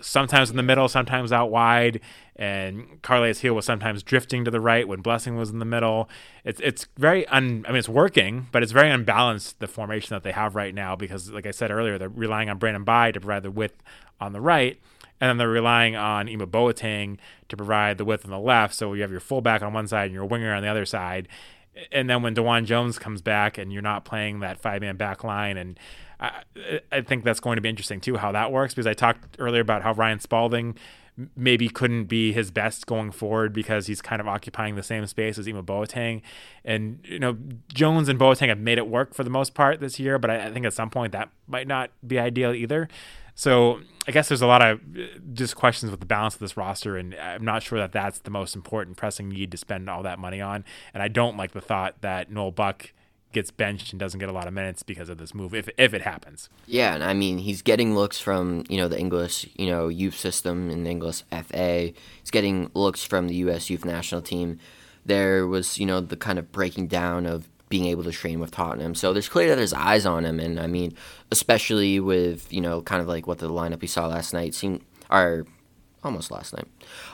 sometimes in the middle, sometimes out wide. And Carles Gil was sometimes drifting to the right when Blessing was in the middle. It's it's very un. I mean, it's working, but it's very unbalanced the formation that they have right now because, like I said earlier, they're relying on Brandon Bye to provide the width on the right, and then they're relying on Ima Boateng to provide the width on the left. So you have your fullback on one side and your winger on the other side. And then when DeJuan Jones comes back and you're not playing that five man back line and I, I think that's going to be interesting too how that works because I talked earlier about how Ryan Spalding maybe couldn't be his best going forward because he's kind of occupying the same space as Ima Boateng. And, you know, Jones and Boateng have made it work for the most part this year, but I, I think at some point that might not be ideal either. So I guess there's a lot of uh, just questions with the balance of this roster, and I'm not sure that that's the most important pressing need to spend all that money on. And I don't like the thought that Noel Buck – gets benched and doesn't get a lot of minutes because of this move if if it happens. Yeah, and I mean he's getting looks from you know the English you know youth system in the English FA. He's getting looks from the U.S. youth national team. There was you know the kind of breaking down of being able to train with Tottenham. So there's clear that there's eyes on him, and I mean especially with you know kind of like what the lineup we saw last night seemed or almost last night.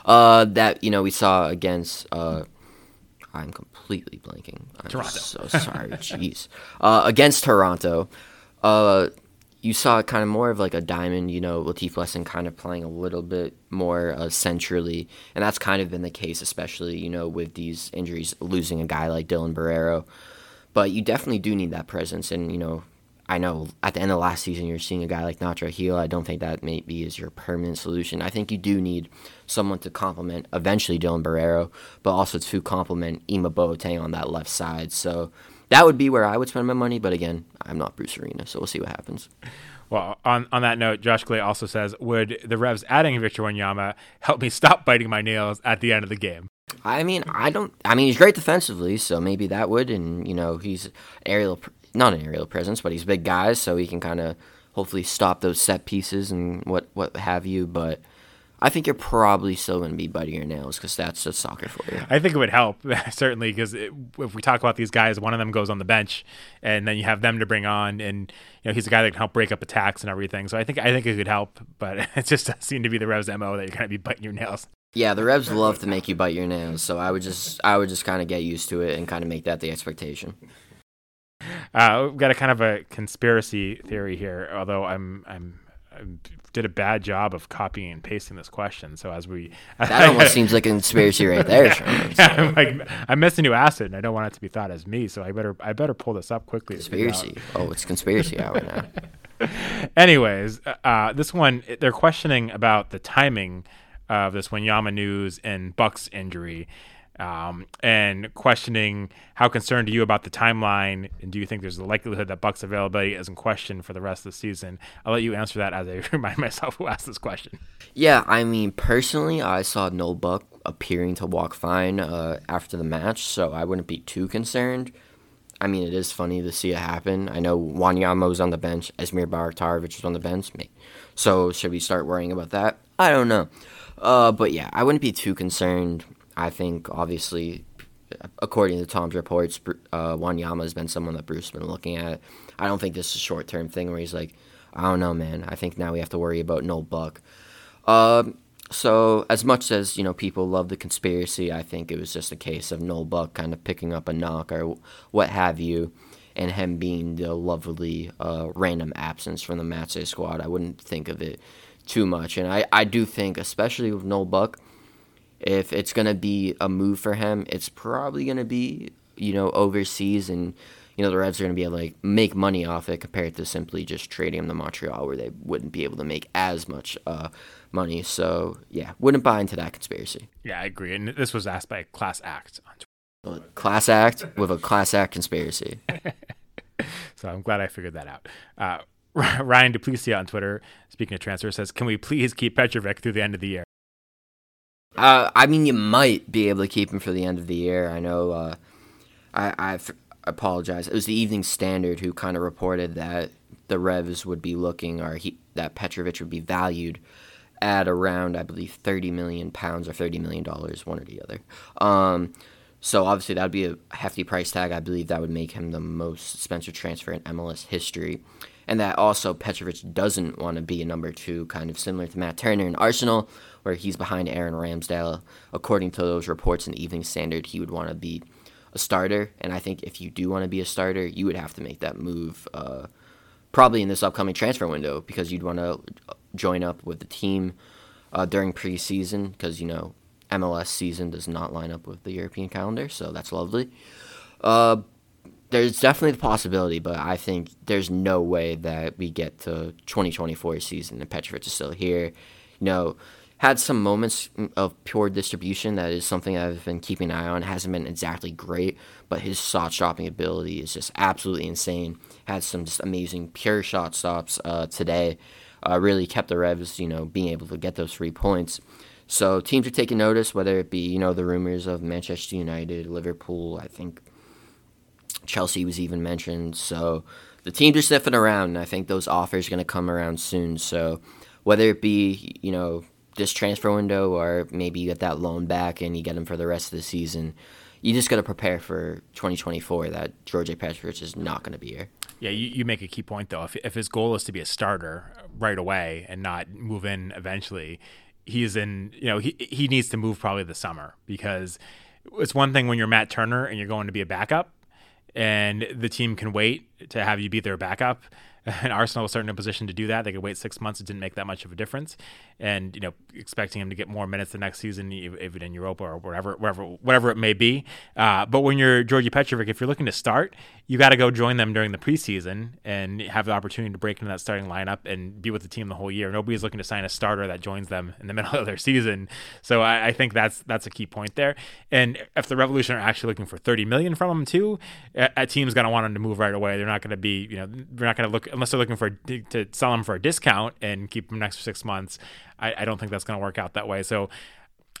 Uh, that you know we saw against. Uh, I'm completely blanking. I'm Toronto. So sorry. Jeez. Uh, against Toronto, uh, you saw kind of more of like a diamond. You know, Latif Blessing kind of playing a little bit more uh, centrally, and that's kind of been the case, especially you know with these injuries, losing a guy like Dylan Borrero. But you definitely do need that presence, and you know I know at the end of last season you're seeing a guy like Nacho Gil. I don't think that maybe is your permanent solution. I think you do need someone to complement eventually Dylan Borrero, but also to complement Ima Boateng on that left side. So that would be where I would spend my money. But again, I'm not Bruce Arena, so we'll see what happens. Well, on, on that note, Josh Clay also says, would the Revs adding Victor Wanyama help me stop biting my nails at the end of the game? I mean, I don't. I mean, he's great defensively, so maybe that would. And you know, he's aerial, not an aerial presence, but he's a big guy, so he can kind of hopefully stop those set pieces and what what have you. But I think you're probably still going to be biting your nails because that's just soccer for you. I think it would help certainly because if we talk about these guys, one of them goes on the bench, and then you have them to bring on, and you know he's a guy that can help break up attacks and everything. So I think I think it could help, but it just doesn't seem to be the Revs mo that you're going to be biting your nails. Yeah, the Revs love to make you bite your nails, so I would just I would just kind of get used to it and kind of make that the expectation. Uh, we've got a kind of a conspiracy theory here, although I'm I'm I did a bad job of copying and pasting this question. So as we that almost seems like a conspiracy right there. So. I'm, like, I'm missing new acid, and I don't want it to be thought as me. So I better I better pull this up quickly. Conspiracy. Oh, it's conspiracy hour now. Anyways, uh, this one they're questioning about the timing of this Wanyama news and Buck's injury, um, and questioning how concerned are you about the timeline, and do you think there's a likelihood that Buck's availability is in question for the rest of the season? I'll let you answer that as I remind myself who asked this question. Yeah, I mean personally, I saw no Buck appearing to walk fine uh, after the match, so I wouldn't be too concerned. I mean, it is funny to see it happen. I know Wanyama's on the bench, Esmir Bajraktarevic is on the bench. So should we start worrying about that? I don't know. Uh, but yeah, I wouldn't be too concerned. I think obviously, according to Tom's reports, uh, Wanyama has been someone that Bruce has been looking at. I don't think this is a short term thing where he's like, I don't know, man. I think now we have to worry about Noel Buck. Um, so as much as you know people love the conspiracy, I think it was just a case of Noel Buck kind of picking up a knock or what have you, and him being the lovely uh, random absence from the matchday squad. I wouldn't think of it too much. And I, I do think, especially with Noel Buck, if it's going to be a move for him, it's probably going to be, you know, overseas and, you know, the Reds are going to be able to like, make money off it compared to simply just trading him to Montreal where they wouldn't be able to make as much uh, money. So, yeah, wouldn't buy into that conspiracy. Yeah, I agree. And this was asked by class act. On Twitter. Class act with a class act conspiracy. so I'm glad I figured that out. Uh, Ryan Duplessis on Twitter, speaking of transfer, says, "Can we please keep Petrovic through the end of the year?" Uh, I mean, you might be able to keep him for the end of the year. I know. Uh, I I apologize. It was the Evening Standard who kind of reported that the Revs would be looking, or he, that Petrovic would be valued at around, I believe, thirty million pounds or thirty million dollars, one or the other. Um, so obviously that would be a hefty price tag. I believe that would make him the most expensive transfer in MLS history and that also Petrovic doesn't want to be a number two, kind of similar to Matt Turner in Arsenal, where he's behind Aaron Ramsdale. According to those reports in the Evening Standard, he would want to be a starter, and I think if you do want to be a starter, you would have to make that move uh, probably in this upcoming transfer window because you'd want to join up with the team uh, during preseason because you know MLS season does not line up with the European calendar, so that's lovely. Uh, there's definitely the possibility, but I think there's no way that we get to 2024 season and Petrovic is still here. You know, had some moments of pure distribution. That is something I've been keeping an eye on. Hasn't been exactly great, but his shot stopping ability is just absolutely insane. Had some just amazing pure shot stops uh, today. Uh, really kept the Revs, you know, being able to get those three points. So teams are taking notice, whether it be you know the rumors of Manchester United, Liverpool. I think Chelsea was even mentioned. So the teams are sniffing around, and I think those offers are going to come around soon. So whether it be, you know, this transfer window or maybe you get that loan back and you get him for the rest of the season, you just got to prepare for 2024 that George Petrovic is not going to be here. Yeah, you, you make a key point, though. If, if his goal is to be a starter right away and not move in eventually, he's in, you know, he, he needs to move probably the summer because it's one thing when you're Matt Turner and you're going to be a backup and the team can wait to have you be their backup. And Arsenal was certainly in a position to do that. They could wait six months; it didn't make that much of a difference. And you know, expecting him to get more minutes the next season, even in Europa or wherever, wherever, whatever it may be. Uh, but when you're Georgi Petrovic, if you're looking to start, you got to go join them during the preseason and have the opportunity to break into that starting lineup and be with the team the whole year. Nobody's looking to sign a starter that joins them in the middle of their season. So I, I think that's that's a key point there. And if the Revolution are actually looking for 30 million from him too, a, a team's going to want him to move right away. They're not going to be, you know, they're not going to look unless they're looking for to sell him for a discount and keep him next for six months. I, I don't think that's going to work out that way. So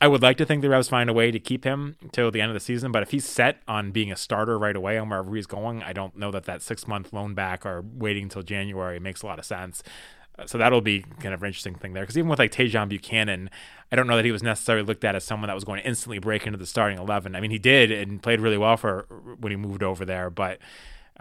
I would like to think the Revs find a way to keep him till the end of the season, but if he's set on being a starter right away on wherever he's going, I don't know that that six month loan back or waiting until January makes a lot of sense. Uh, so that'll be kind of an interesting thing there. Because even with like Tajon Buchanan, I don't know that he was necessarily looked at as someone that was going to instantly break into the starting 11. I mean, he did and played really well for when he moved over there, but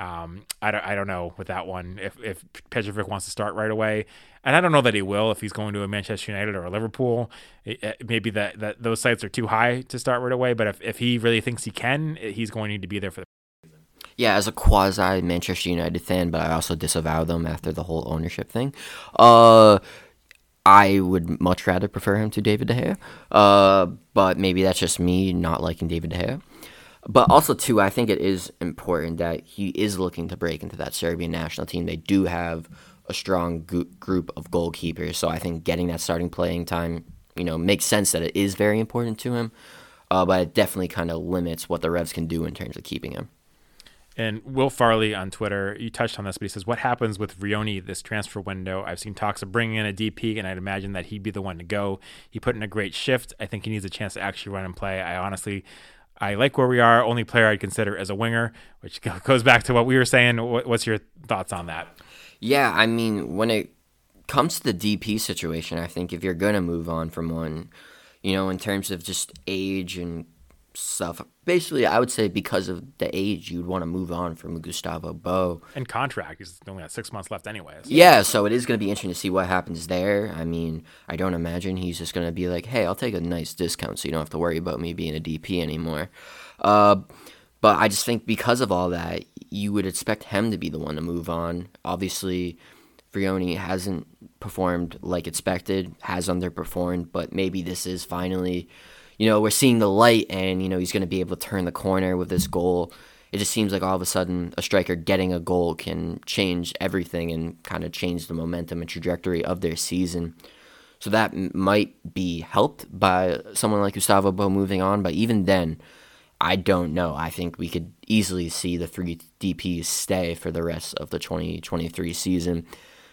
um, I, don't, I don't know with that one if, if Petrovic wants to start right away. And I don't know that he will if he's going to a Manchester United or a Liverpool. It, it, maybe that, that those sites are too high to start right away. But if, if he really thinks he can, he's going to need to be there for the yeah, as a quasi Manchester United fan, but I also disavow them after the whole ownership thing. Uh, I would much rather prefer him to David De Gea. Uh, but maybe that's just me not liking David De Gea. But also, too, I think it is important that he is looking to break into that Serbian national team. They do have a strong group of goalkeepers, so I think getting that starting playing time, you know, makes sense that it is very important to him. Uh, but it definitely kind of limits what the Revs can do in terms of keeping him. And Will Farley on Twitter, you touched on this, but he says, "What happens with Vrioni this transfer window? I've seen talks of bringing in a DP, and I'd imagine that he'd be the one to go. He put in a great shift. I think he needs a chance to actually run and play. I honestly I like where we are. Only player I'd consider as a winger, which goes back to what we were saying. What's your thoughts on that? Yeah, I mean, when it comes to the DP situation, I think if you're going to move on from one, you know, in terms of just age and stuff. Basically, I would say because of the age, you'd want to move on from Gustavo Bou. And contract, he's only got six months left anyways. Yeah, so it is going to be interesting to see what happens there. I mean, I don't imagine he's just going to be like, hey, I'll take a nice discount so you don't have to worry about me being a DP anymore. Uh, but I just think because of all that, you would expect him to be the one to move on. Obviously, Vrioni hasn't performed like expected, has underperformed, but maybe this is finally you know, we're seeing the light and, you know, he's going to be able to turn the corner with this goal. It just seems like all of a sudden a striker getting a goal can change everything and kind of change the momentum and trajectory of their season. So that m- might be helped by someone like Gustavo Bou moving on, but even then, I don't know. I think we could easily see the three DPs stay for the rest of the 2023 season.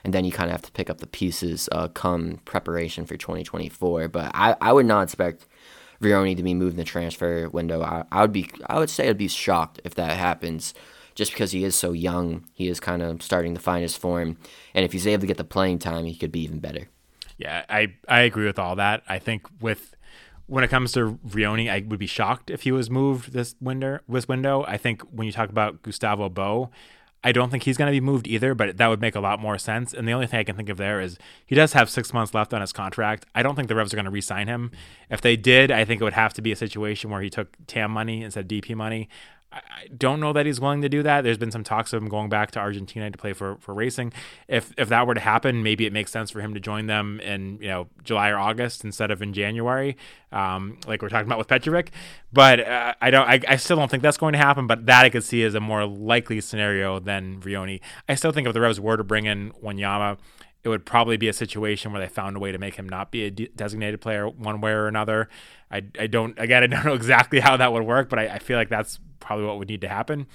And then you kind of have to pick up the pieces uh, come preparation for 2024. But I, I would not expect Vrioni to be moved in the transfer window. I, I would be I would say I'd be shocked if that happens, just because he is so young. He is kind of starting to find his form, and if he's able to get the playing time, he could be even better. Yeah, I I agree with all that. I think with when it comes to Vrioni, I would be shocked if he was moved this window. This window, I think when you talk about Gustavo Bou, I don't think he's going to be moved either, but that would make a lot more sense. And the only thing I can think of there is he does have six months left on his contract. I don't think the Revs are going to re-sign him. If they did, I think it would have to be a situation where he took TAM money instead of DP money. I don't know that he's willing to do that. There's been some talks of him going back to Argentina to play for, for racing. If if that were to happen, maybe it makes sense for him to join them in you know July or August instead of in January, um, like we're talking about with Petrovic. But uh, I don't. I, I still don't think that's going to happen. But that I could see as a more likely scenario than Vrioni. I still think if the Revs were to bring in Wanyama, it would probably be a situation where they found a way to make him not be a de- designated player one way or another. I, I don't again I don't know exactly how that would work, but I, I feel like that's probably what would need to happen.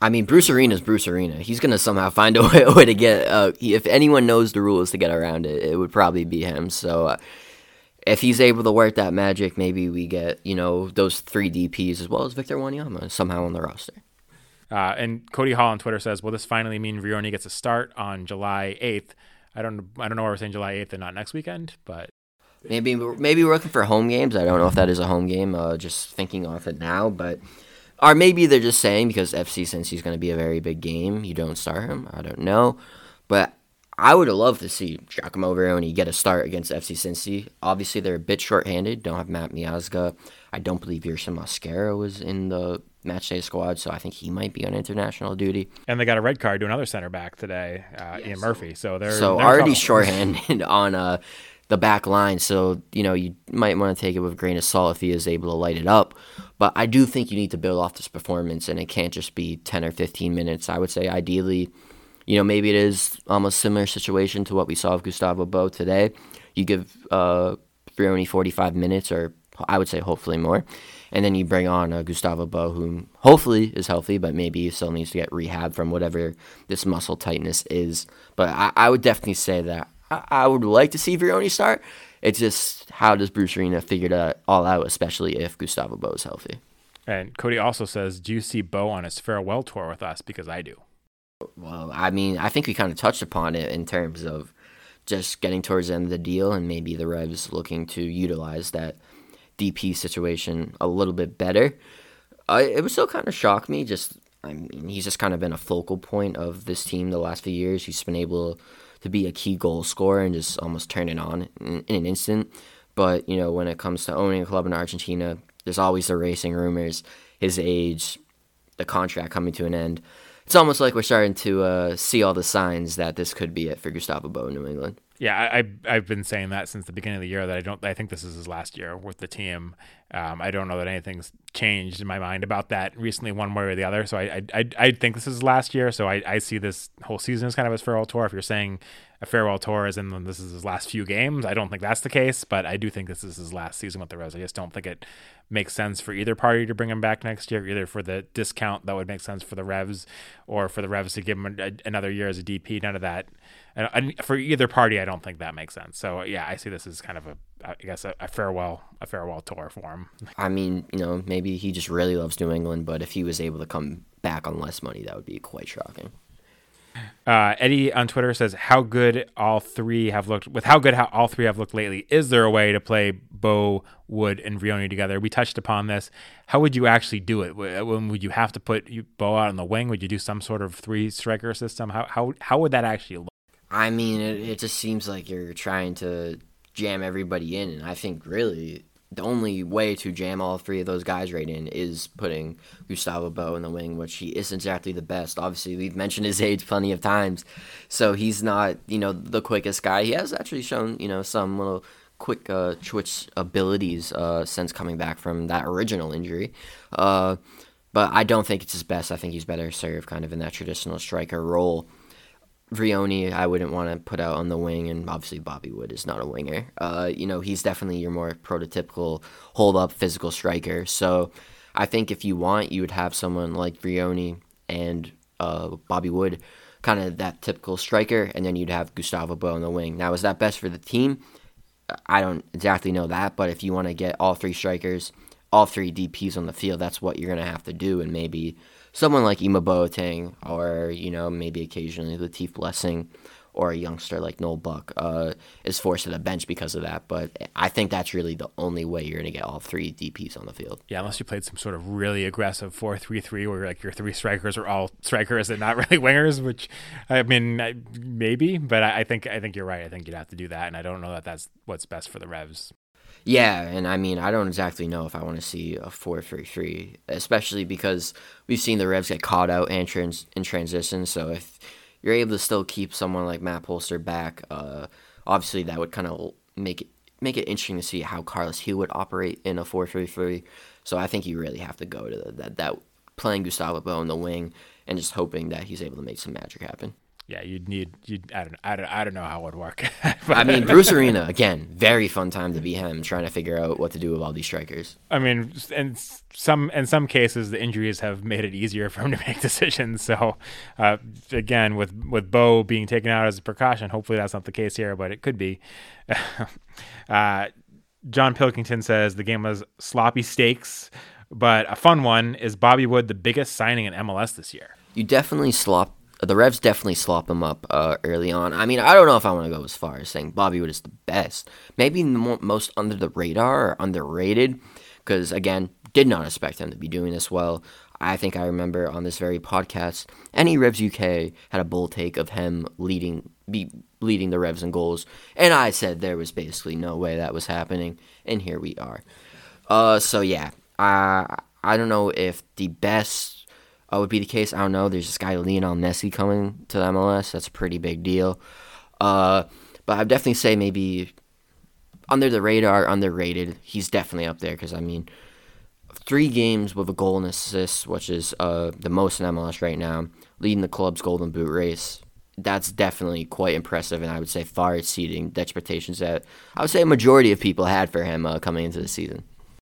I mean, Bruce Arena is Bruce Arena. He's gonna somehow find a way, a way to get. Uh, he, if anyone knows the rules to get around it, it would probably be him. So, uh, if he's able to work that magic, maybe we get you know those three DPS as well as Victor Wanyama somehow on the roster. Uh, and Cody Hall on Twitter says, "Will this finally mean Vrioni gets a start on July 8th? I don't I don't know why we're saying July 8th and not next weekend, but maybe maybe we're looking for home games. I don't know if that is a home game. Uh, just thinking off it now, but or maybe they're just saying because FC since he's going to be a very big game, you don't start him. I don't know, but I would love to see Giacomo Vrioni get a start against FC Cincy. Obviously, they're a bit short-handed. Don't have Matt Miazga. I don't believe Yerson Mosquera was in the matchday squad, so I think he might be on international duty. And they got a red card to another center back today, uh, Ian Murphy. So they're so they're already shorthanded on uh, the back line. So you know you might want to take it with a grain of salt if he is able to light it up. But I do think you need to build off this performance, and it can't just be ten or fifteen minutes. I would say ideally. You know, maybe it is almost similar situation to what we saw of Gustavo Bou today. You give uh, Vrioni 45 minutes, or I would say hopefully more, and then you bring on uh, Gustavo Bou, who hopefully is healthy, but maybe he still needs to get rehab from whatever this muscle tightness is. But I, I would definitely say that I, I, would like to see Vrioni start. it's just how does Bruce Arena figure that all out, especially if Gustavo Bou is healthy. And Cody also says, "Do you see Bou on his farewell tour with us? Because I do." Well, I mean, I think we kind of touched upon it in terms of just getting towards the end of the deal, and maybe the Revs looking to utilize that DP situation a little bit better. I, it would still kind of shock me. Just, I mean, he's just kind of been a focal point of this team the last few years. He's been able to be a key goal scorer and just almost turn it on in, in an instant. But you know, when it comes to owning a club in Argentina, there's always the racing rumors, his age, the contract coming to an end. It's almost like we're starting to uh, see all the signs that this could be it for Gustavo Bou in New England. Yeah, I, I have been saying that since the beginning of the year that I don't. I think this is his last year with the team. Um, I don't know that anything's changed in my mind about that recently, one way or the other. So I I, I, think this is his last year. So I, I see this whole season as kind of his farewell tour. If you're saying a farewell tour is in this is his last few games, I don't think that's the case. But I do think this is his last season with the Reds. I just don't think it makes sense for either party to bring him back next year, either for the discount that would make sense for the Revs, or for the Revs to give him a, another year as a DP. None of that and, for either party, I don't think that makes sense. So yeah, I see this as kind of a, I guess, a, a farewell, a farewell tour for him. I mean, you know, maybe he just really loves New England, but if he was able to come back on less money, that would be quite shocking. Uh, Eddie on Twitter says, "How good all three have looked. With how good how all three have looked lately, is there a way to play Bou, Wood, and Vrioni together? We touched upon this. How would you actually do it? When would you have to put Bou out on the wing? Would you do some sort of three striker system? How how how would that actually look?" I mean, it, it just seems like you're trying to jam everybody in, and I think really the only way to jam all three of those guys right in is putting Gustavo Bou in the wing, which he isn't exactly the best. Obviously, we've mentioned his age plenty of times, so he's not, you know, the quickest guy. He has actually shown, you know, some little quick uh, twitch abilities uh, since coming back from that original injury. Uh, but I don't think it's his best. I think he's better served kind of in that traditional striker role. Vrioni, I wouldn't want to put out on the wing, and obviously Bobby Wood is not a winger. Uh, you know, he's definitely your more prototypical hold up physical striker. So I think if you want, you would have someone like Vrioni and uh, Bobby Wood, kind of that typical striker, and then you'd have Gustavo Bou on the wing. Now, is that best for the team? I don't exactly know that, but if you want to get all three strikers, all three DPs on the field, that's what you're going to have to do, and maybe someone like Ima Boateng or, you know, maybe occasionally Latif Blessing or a youngster like Noel Buck uh, is forced to the bench because of that. But I think that's really the only way you're going to get all three DPs on the field. Yeah, unless you played some sort of really aggressive 4 3 3 where like your three strikers are all strikers and not really wingers, which I mean, maybe, but I think I think you're right. I think you'd have to do that. And I don't know that that's what's best for the Revs. Yeah, and I mean, I don't exactly know if I want to see a 4 3 3, especially because we've seen the Revs get caught out and trans- in transition. So if you're able to still keep someone like Matt Polster back, uh, obviously that would kind of make it make it interesting to see how Carlos Gil would operate in a 4 3 3. So I think you really have to go to that, that playing Gustavo Bou in the wing and just hoping that he's able to make some magic happen yeah, you'd need you. I don't, I don't, I don't know how it would work. I mean, Bruce Arena again, very fun time to be him, trying to figure out what to do with all these strikers. I mean, in some in some cases, the injuries have made it easier for him to make decisions. So, uh, again, with with Bou being taken out as a precaution, hopefully that's not the case here, but it could be. uh, John Pilkington says the game was sloppy stakes, but a fun one. Is Bobby Wood the biggest signing in MLS this year? You definitely slop the Revs definitely slop him up uh, early on. I mean, I don't know if I want to go as far as saying Bobby Wood is the best. Maybe the mo- most under the radar or underrated, because again, did not expect him to be doing this well. I think I remember on this very podcast, any Revs UK had a bull take of him leading be leading the Revs in goals, and I said there was basically no way that was happening, and here we are. Uh, so yeah, I I don't know if the best uh, would be the case. I don't know. There's this guy Lionel Messi coming to the MLS. That's a pretty big deal. Uh, but I'd definitely say maybe under the radar, underrated. He's definitely up there because I mean, three games with a goal and assist, which is uh, the most in MLS right now, leading the club's Golden Boot race. That's definitely quite impressive, and I would say far exceeding the expectations that I would say a majority of people had for him uh, coming into the season.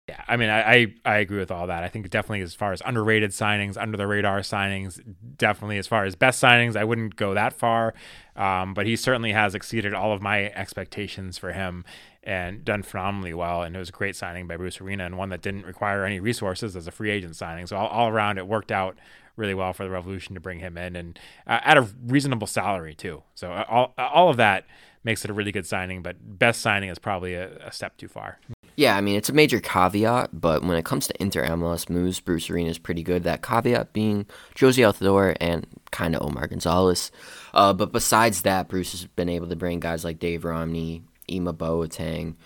Yeah, I mean, I, I, I agree with all that. I think definitely as far as underrated signings, under the radar signings, definitely as far as best signings, I wouldn't go that far. Um, but he certainly has exceeded all of my expectations for him and done phenomenally well. And it was a great signing by Bruce Arena and one that didn't require any resources as a free agent signing. So all, all around, it worked out really well for the Revolution to bring him in and uh, at a reasonable salary too. So uh, all all of that makes it a really good signing. But best signing is probably a, a step too far. Yeah, I mean it's a major caveat, but when it comes to inter MLS moves, Bruce Arena is pretty good. That caveat being Jozy Altidore and kind of Omar Gonzalez. Uh, but besides that, Bruce has been able to bring guys like Dave Romney, Ima Boateng,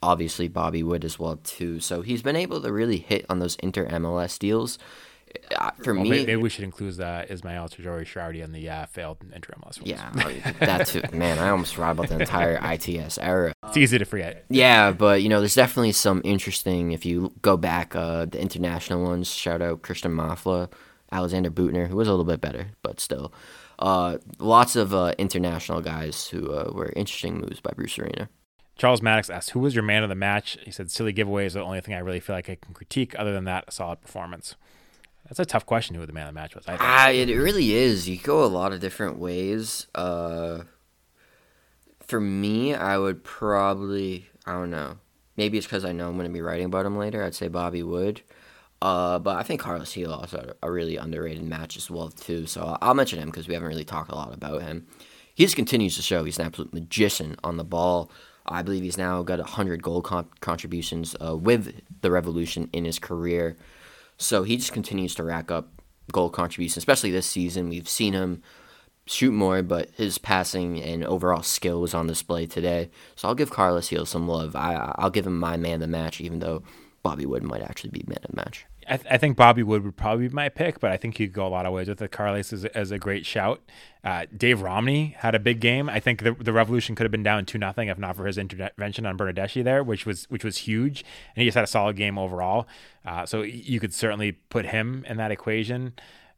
obviously Bobby Wood as well too. So he's been able to really hit on those inter MLS deals. Uh, for Well, me, may- maybe we should include uh, Ismael Tajouri-Shradi on the uh, failed inter MLS. ones. yeah, that too. Man, I almost forgot about the entire ITS era. it's easy to forget. Yeah, but you know, there's definitely some interesting. If you go back, uh, the international ones. Shout out Christian Mafla, Alexander Büttner, who was a little bit better, but still, uh, lots of uh, international guys who uh, were interesting moves by Bruce Arena. Charles Maddox asked, "Who was your man of the match?" He said, "Silly giveaway is the only thing I really feel like I can critique. Other than that, a solid performance." That's a tough question. Who the man of the match was? Ah, it really is. You go a lot of different ways. Uh, for me, I would probably I don't know. Maybe it's because I know I'm going to be writing about him later. I'd say Bobby Wood. Uh, but I think Carlos Gil also had a really underrated match as well too. So I'll mention him because we haven't really talked a lot about him. He just continues to show he's an absolute magician on the ball. I believe he's now got 100 goal con- contributions uh, with the Revolution in his career. So he just continues to rack up goal contributions, especially this season. We've seen him shoot more, but his passing and overall skill was on display today. So I'll give Carlos Gil some love. I, I'll give him my man of the match, even though Bobby Wood might actually be man of the match. I, th- I think Bobby Wood would probably be my pick, but I think you could go a lot of ways with it. Carlos is, is a great shout. Uh, Dave Romney had a big game. I think the, the Revolution could have been down two nothing if not for his intervention on Bernadeschi there, which was which was huge, and he just had a solid game overall. Uh, so you could certainly put him in that equation.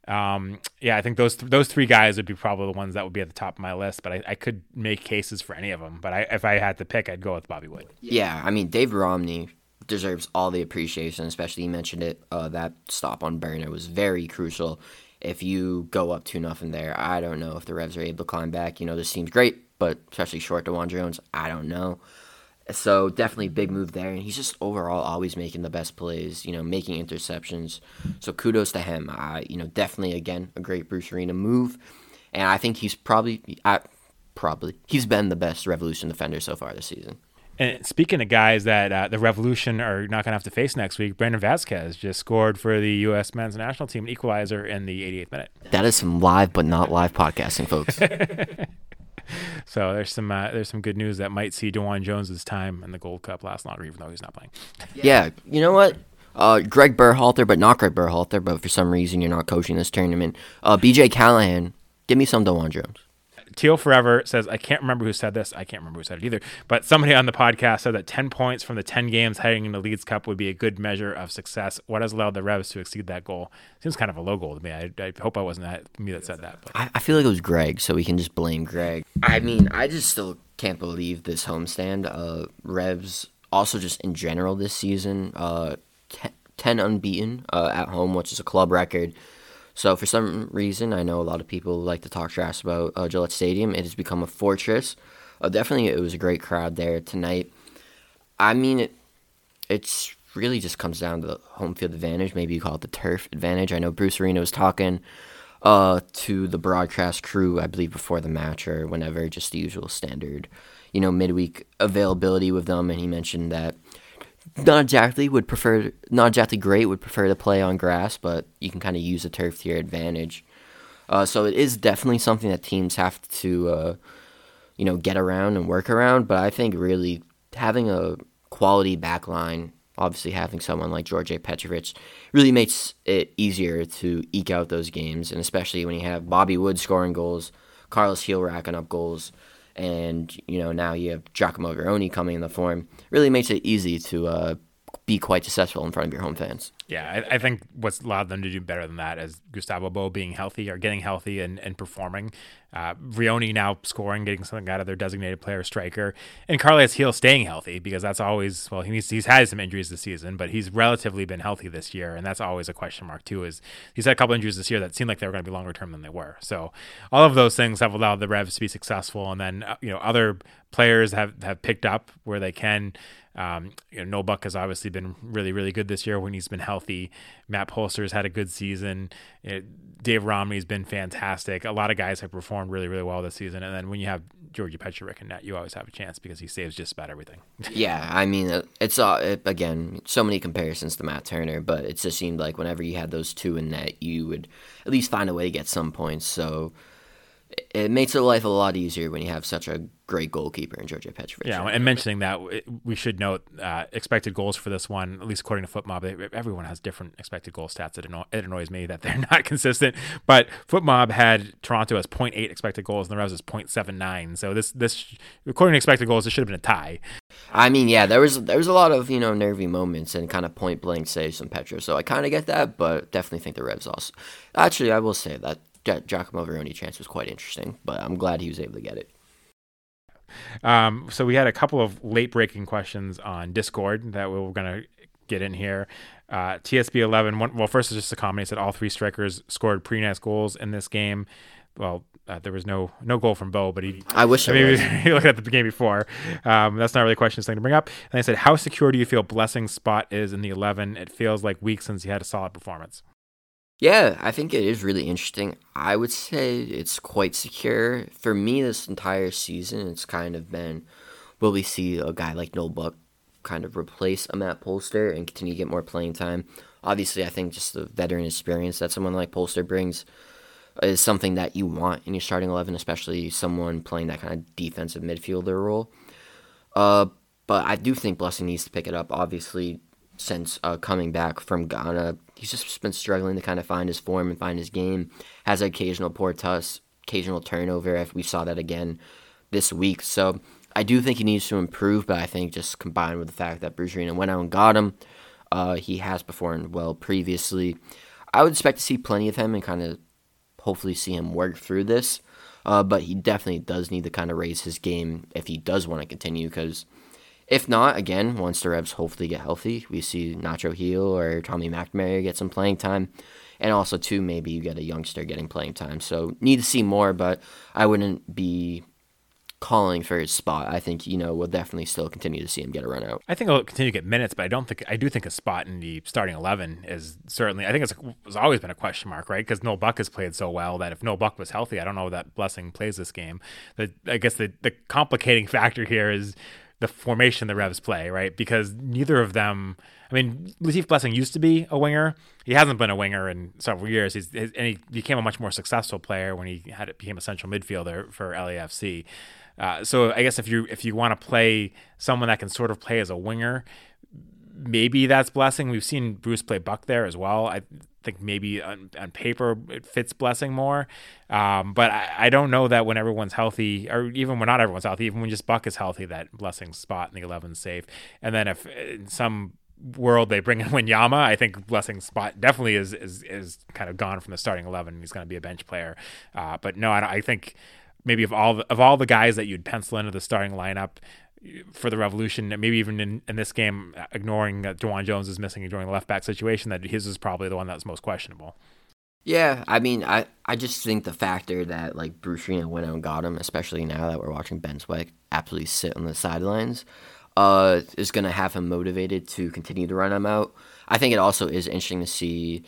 Um, yeah, I think those th- those three guys would be probably the ones that would be at the top of my list. But I, I could make cases for any of them. But I, if I had to pick, I'd go with Bobby Wood. Yeah, I mean, Dave Romney deserves all the appreciation, especially you mentioned it. Uh, that stop on Burner was very crucial. If you go up 2 nothing there, I don't know if the Revs are able to climb back. You know, this team's great, but especially short to Juan Jones, I don't know. So definitely big move there, and he's just overall always making the best plays. You know, making interceptions. So kudos to him. I, you know, definitely again a great Bruce Arena move, and I think he's probably, I, probably he's been the best Revolution defender so far this season. And speaking of guys that uh, the Revolution are not going to have to face next week, Brandon Vazquez just scored for the U.S. men's national team, an equalizer in the 88th minute. That is some live but not live podcasting, folks. So there's some uh, there's some good news that might see DeJuan Jones's time in the Gold Cup last longer, even though he's not playing. yeah, you know what? Uh, Greg Berhalter, but not Greg Berhalter, but for some reason you're not coaching this tournament. Uh, BJ Callaghan, give me some DeJuan Jones. Teal Forever says, I can't remember who said this. I can't remember who said it either. But somebody on the podcast said that 10 points from the 10 games heading into the Leagues Cup would be a good measure of success. What has allowed the Revs to exceed that goal? Seems kind of a low goal to me. I, I hope I wasn't that, me that said that. But I, I feel like it was Greg, so we can just blame Greg. I mean, I just still can't believe this homestand. Uh, Revs, also just in general this season, uh, te- 10 unbeaten uh, at home, which is a club record. So for some reason, I know a lot of people like to talk trash about uh, Gillette Stadium. It has become a fortress. Uh, definitely, it was a great crowd there tonight. I mean, it it's really just comes down to the home field advantage. Maybe you call it the turf advantage. I know Bruce Arena was talking uh, to the broadcast crew, I believe, before the match or whenever, just the usual standard, you know, midweek availability with them, and he mentioned that not exactly would prefer not exactly great would prefer to play on grass, but you can kind of use the turf to your advantage. Uh, so it is definitely something that teams have to uh, you know get around and work around. But I think really having a quality back line, obviously having someone like George. Petrovic, really makes it easier to eke out those games, and especially when you have Bobby Wood scoring goals, Carlos Gil racking up goals and you know now you have Giacomo Vrioni coming in the form really makes it easy to uh, be quite successful in front of your home fans. Yeah, I, I, think what's allowed them to do better than that is Gustavo Bou being healthy or getting healthy and, and performing. Uh, Vrioni now scoring, getting something out of their designated player striker, and Carles Gil staying healthy because that's always well he's he's had some injuries this season, but he's relatively been healthy this year, and that's always a question mark too. Is he's had a couple injuries this year that seemed like they were going to be longer term than they were. So all of those things have allowed the Revs to be successful, and then uh, you know other players have have picked up where they can. Um, you know, Buck has obviously been really, really good this year when he's been healthy. Matt Polster's had a good season. It, Dave Romney's been fantastic. A lot of guys have performed really, really well this season. And then when you have Georgi Petrovic in net, you always have a chance because he saves just about everything. yeah, I mean, it's uh, it, again so many comparisons to Matt Turner, but it just seemed like whenever you had those two in net, you would at least find a way to get some points. So it makes the life a lot easier when you have such a great goalkeeper in Georgi Petrovic. Yeah, and mentioning that, we should note uh, expected goals for this one, at least according to FotMob, everyone has different expected goal stats. It, anno- it annoys me that they're not consistent. But FotMob had Toronto as 0.8 expected goals, and the Revs as 0.79. So this, this, according to expected goals, it should have been a tie. I mean, yeah, there was there was a lot of you know nervy moments and kind of point blank saves from Petro. So I kind of get that, but definitely think the Revs also. Actually, I will say that Giacomo Vrioni chance was quite interesting, but I'm glad he was able to get it. Um, so we had a couple of late breaking questions on Discord that we were going to get in here. Uh, TSB 11, one, well, first is just a comment. He said all three strikers scored pre nice goals in this game. Well, uh, there was no no goal from Bou, but he. I wish. I mean, he looked at the game before. Um, that's not really a question thing to bring up. And I said, how secure do you feel Blessing's spot is in the 11? It feels like weeks since he had a solid performance. Yeah, I think it is really interesting. I would say it's quite secure. For me, this entire season, it's kind of been will we see a guy like Noel Buck kind of replace a Matt Polster and continue to get more playing time? Obviously, I think just the veteran experience that someone like Polster brings is something that you want in your starting 11, especially someone playing that kind of defensive midfielder role. Uh, but I do think Blessing needs to pick it up. Obviously, since uh, coming back from Ghana. He's just been struggling to kind of find his form and find his game. Has occasional poor toss, occasional turnover. If we saw that again this week, so I do think he needs to improve. But I think just combined with the fact that Bruce went out and got him, uh, he has performed well previously. I would expect to see plenty of him and kind of hopefully see him work through this. Uh, but he definitely does need to kind of raise his game if he does want to continue because if not, again, once the Revs hopefully get healthy, we see Nacho Gil or Tommy McNamara get some playing time. And also, too, maybe you get a youngster getting playing time. So, need to see more, but I wouldn't be calling for his spot. I think, you know, we'll definitely still continue to see him get a run out. I think he'll continue to get minutes, but I don't think, I do think a spot in the starting 11 is certainly, I think it's, it's always been a question mark, right? Because Noel Buck has played so well that if Noel Buck was healthy, I don't know that Blessing plays this game. I guess the, the complicating factor here is the formation the Revs play, right? Because neither of them. I mean, Latif Blessing used to be a winger. He hasn't been a winger in several years. He's and he became a much more successful player when he had became a central midfielder for LAFC. Uh, so I guess if you if you want to play someone that can sort of play as a winger, maybe that's Blessing. We've seen Bruce play Buck there as well. I think maybe on, on paper it fits Blessing more. Um, but I, I, don't know that when everyone's healthy, or even when not everyone's healthy, even when just Buck is healthy, that blessing spot in the 11 safe. And then if in some world they bring in Wanyama, I think Blessing's spot definitely is is is kind of gone from the starting 11. He's going to be a bench player. Uh, but no, I, I think maybe of all the, of all the guys that you'd pencil into the starting lineup, for the Revolution, maybe even in, in this game, ignoring that DeJuan Jones is missing during the left back situation, that his is probably the one that's most questionable. Yeah, I mean, I, I just think the factor that like Bruce Arena went out and got him, especially now that we're watching Ben Sweat absolutely sit on the sidelines, uh, is going to have him motivated to continue to run him out. I think it also is interesting to see,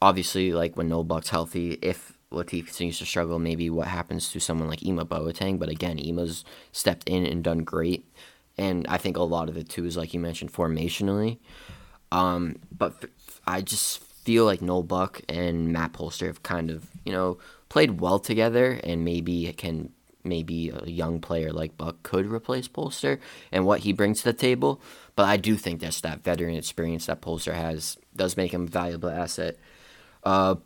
obviously, like when Noel Buck's healthy, if Latif continues to struggle, maybe what happens to someone like Ima Boateng. But again, Ima's stepped in and done great. And I think a lot of it too is like you mentioned, formationally. Um, but I just feel like Noel Buck and Matt Polster have kind of, you know, played well together and maybe can maybe a young player like Buck could replace Polster and what he brings to the table. But I do think that's that veteran experience that Polster has does make him a valuable asset. Uh,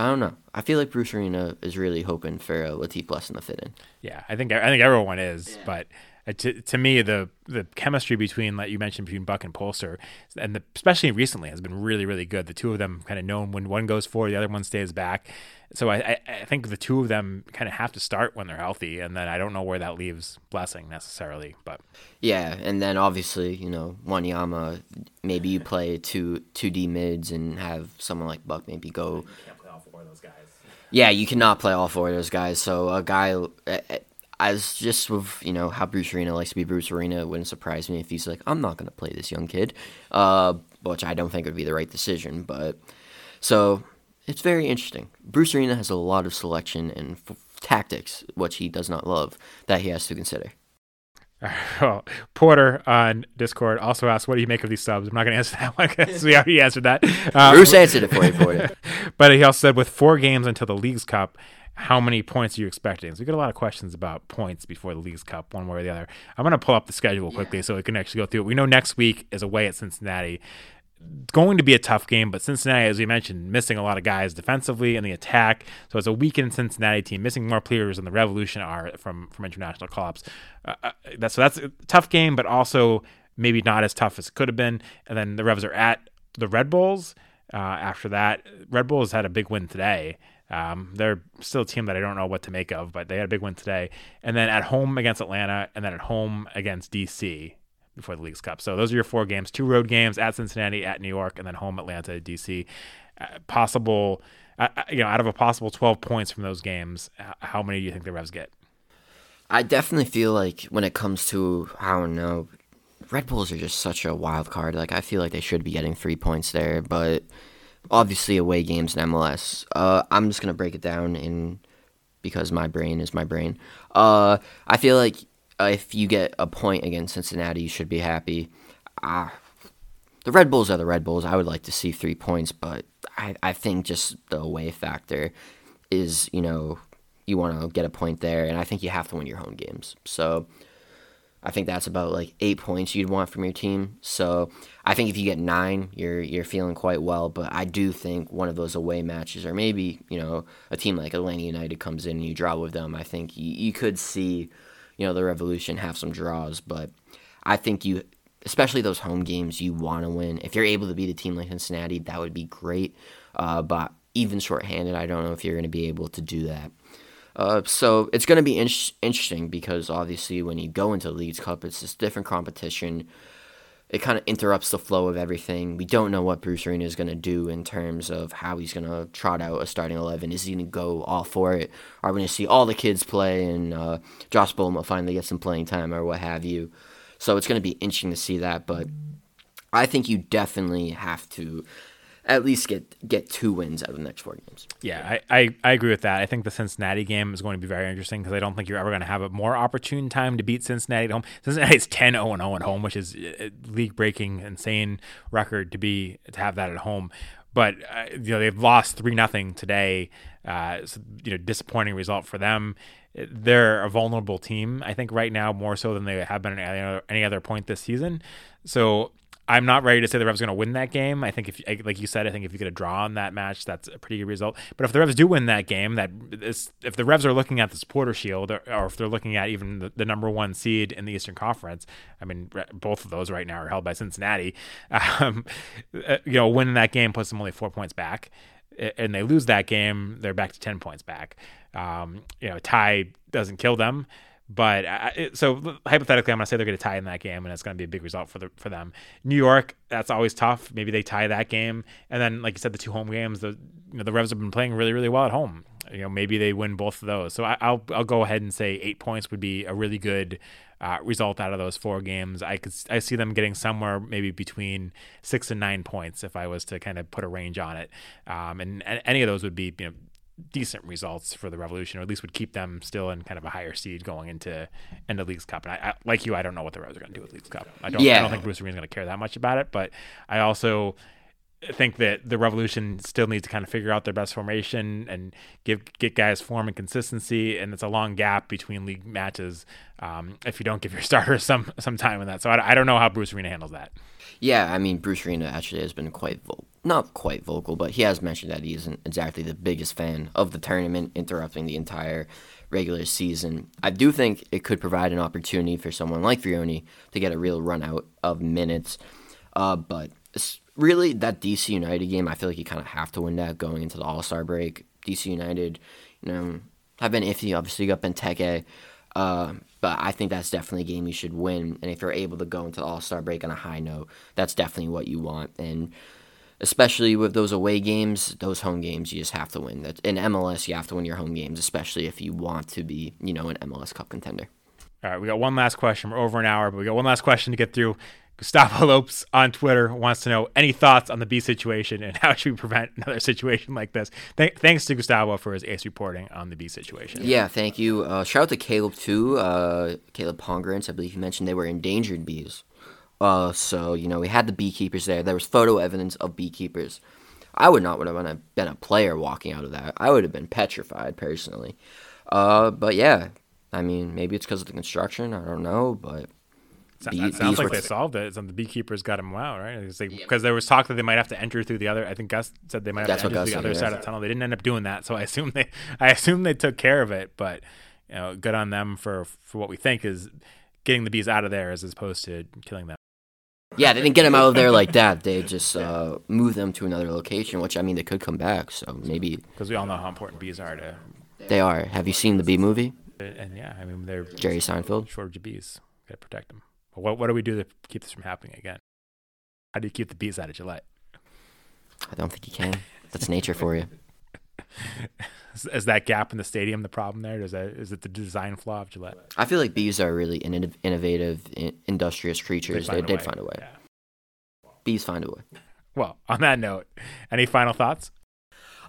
I don't know. I feel like Bruce Arena is really hoping for a Latif Blessing to fit in. Yeah, I think I think everyone is, yeah. but Uh, to, to me, the the chemistry between, like you mentioned, between Buck and Polster, and the, especially recently, has been really, really good. The two of them kind of known when one goes forward, the other one stays back. So I, I, I think the two of them kind of have to start when they're healthy, and then I don't know where that leaves Blessing necessarily, but yeah, and then obviously you know Wanyama, maybe you play two two D mids and have someone like Buck maybe go. Yeah, you cannot play all four of those guys. So a guy as just with you know how Bruce Arena likes to be Bruce Arena, it wouldn't surprise me if he's like, I'm not gonna play this young kid, uh, which I don't think would be the right decision. But so it's very interesting. Bruce Arena has a lot of selection and f- tactics, which he does not love, that he has to consider. Well, Porter on Discord also asked, "What do you make of these subs?" I'm not going to answer that one because we already answered that. Um, Bruce answered it for you, Porter. but he also said, with four games until the Leagues Cup, how many points are you expecting? So we get a lot of questions about points before the Leagues Cup, one way or the other. I'm going to pull up the schedule quickly yeah. so we can actually go through it. We know next week is away at Cincinnati. Going to be a tough game, but Cincinnati, as we mentioned, missing a lot of guys defensively in the attack. So it's a weakened Cincinnati team, missing more players than the Revolution are from from international call-ups. Uh, uh, so that's a tough game, but also maybe not as tough as it could have been. And then the Revs are at the Red Bulls. Uh, after that, Red Bulls had a big win today. Um, they're still a team that I don't know what to make of, but they had a big win today. And then at home against Atlanta, and then at home against DC before the Leagues Cup. So those are your four games: two road games at Cincinnati, at New York, and then home Atlanta, DC. Uh, possible, uh, uh, you know, out of a possible 12 points from those games, how many do you think the Revs get? I definitely feel like when it comes to I don't know, Red Bulls are just such a wild card. Like I feel like they should be getting three points there, but obviously away games in MLS. Uh, I'm just gonna break it down in because my brain is my brain. Uh, I feel like if you get a point against Cincinnati, you should be happy. Ah, the Red Bulls are the Red Bulls. I would like to see three points, but I, I think just the away factor is you know you want to get a point there, and I think you have to win your home games. So I think that's about like eight points you'd want from your team. So I think if you get nine, you're you're feeling quite well. But I do think one of those away matches, or maybe you know a team like Atlanta United comes in and you draw with them. I think you, you could see, you know, the Revolution have some draws. But I think you, especially those home games, you want to win. If you're able to beat a team like Cincinnati, that would be great. Uh, but even shorthanded, I don't know if you're going to be able to do that. Uh, so it's going to be in- interesting because obviously when you go into the Cup, it's this different competition. It kind of interrupts the flow of everything. We don't know what Bruce Arena is going to do in terms of how he's going to trot out a starting 11. Is he going to go all for it? Are we going to see all the kids play and uh, Josh Bolma finally get some playing time or what have you? So it's going to be interesting to see that. But I think you definitely have to at least get get two wins out of the next four games. Yeah, I, I, I agree with that. I think the Cincinnati game is going to be very interesting because I don't think you're ever going to have a more opportune time to beat Cincinnati at home. Cincinnati's 10 0 0 at home, which is a league breaking, insane record to be to have that at home. But uh, you know they've lost three nothing today. Uh, so, you know, disappointing result for them. They're a vulnerable team, I think, right now more so than they have been at any other, any other point this season. So I'm not ready to say the Revs are going to win that game. I think if, like you said, I think if you get a draw on that match, that's a pretty good result. But if the Revs do win that game, that is, if the Revs are looking at the supporter shield, or, or if they're looking at even the, the, number one seed in the Eastern Conference, I mean, both of those right now are held by Cincinnati. Um, uh, you know, winning that game puts them only four points back, and they lose that game, they're back to ten points back. Um, you know, tie doesn't kill them. But I, so hypothetically, I'm going to say they're going to tie in that game, and it's going to be a big result for the for them. New York, that's always tough. Maybe they tie that game, and then like you said, the two home games, the you know the Revs have been playing really really well at home. You know maybe they win both of those. So I, will I'll go ahead and say eight points would be a really good uh, result out of those four games. I could I see them getting somewhere maybe between six and nine points if I was to kind of put a range on it. Um, and, and any of those would be you know decent results for the Revolution, or at least would keep them still in kind of a higher seed going into end into Leagues Cup. And I, I like you, I don't know what the Revs are going to do with Leagues Cup. I don't. Yeah. I don't think Bruce Arena is going to care that much about it. But I also think that the Revolution still needs to kind of figure out their best formation and give get guys form and consistency. And it's a long gap between league matches um, if you don't give your starters some some time in that. So I, I don't know how Bruce Arena handles that. Yeah, I mean Bruce Arena actually has been quite not quite vocal, but he has mentioned that he isn't exactly the biggest fan of the tournament, interrupting the entire regular season. I do think it could provide an opportunity for someone like Vrioni to get a real run out of minutes. Uh, but really, that DC United game, I feel like you kind of have to win that going into the All Star break. DC United, you know, have been iffy. Obviously, you got Benteke. Uh, but I think that's definitely a game you should win. And if you're able to go into the All Star break on a high note, that's definitely what you want. And especially with those away games, those home games, you just have to win. That In MLS, you have to win your home games, especially if you want to be, you know, an MLS Cup contender. All right, we got one last question. We're over an hour, but we got one last question to get through. Gustavo Lopes on Twitter wants to know any thoughts on the bee situation and how should we prevent another situation like this. Th- thanks to Gustavo for his ace reporting on the bee situation. Yeah, thank you. Uh, shout out to Caleb too. Uh, Caleb Pongrance, I believe you mentioned they were endangered bees. Uh, so you know we had the beekeepers there. There was photo evidence of beekeepers. I would not would have been a player walking out of that. I would have been petrified personally. Uh, but yeah, I mean maybe it's because of the construction. I don't know, but Bee, sounds like they solved it. Some the beekeepers got them out, right? Because yeah. there was talk that they might have to enter through the other. I think Gus said they might have That's to enter through the other side of the tunnel. They didn't end up doing that, so I assume they, I assume they took care of it. But you know, good on them for for what we think is getting the bees out of there as opposed to killing them. Yeah, they didn't get them out of there like that. They just uh, moved them to another location, which I mean, they could come back. So maybe because we all know how important bees are to. They are. Have you seen the bee movie? And yeah, I mean they're Jerry Seinfeld. Shortage of bees. Got to protect them. What what do we do to keep this from happening again? How do you keep the bees out of Gillette? I don't think you can. That's nature for you. is, is, that gap in the stadium the problem there? Is that is it the design flaw of Gillette? I feel like bees are really innovative, industrious creatures. They did find a way. Yeah. Bees find a way. Well, on that note, any final thoughts?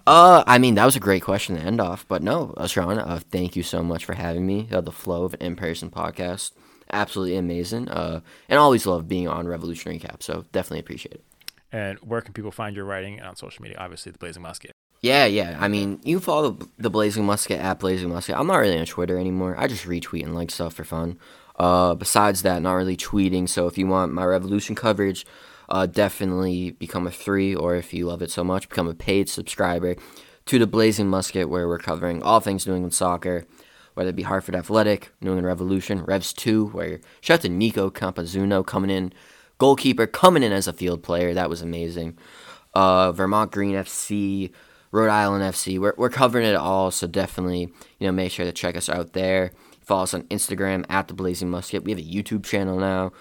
Uh, I mean that was a great question to end off, but no, Sean, uh, thank you so much for having me. Uh, the flow of an in-person podcast absolutely amazing. Uh, and always love being on Revolution Recap. So definitely appreciate it. And where can people find your writing and on social media? Obviously, the Blazing Musket. Yeah, yeah. I mean, you follow the Blazing Musket at Blazing Musket. I'm not really on Twitter anymore. I just retweet and like stuff for fun. Uh, besides that, not really tweeting. So if you want my Revolution coverage, uh, definitely become a free, or if you love it so much, become a paid subscriber to the Blazing Musket, where we're covering all things New England soccer whether it be Hartford Athletic, New England Revolution, Revs 2, where shout out to Nico Campazzuno coming in, goalkeeper coming in as a field player. That was amazing. Uh, Vermont Green FC, Rhode Island FC. We're, we're covering it all, so definitely you know make sure to check us out there. Follow us on Instagram at the Blazing Musket. We have a YouTube channel now,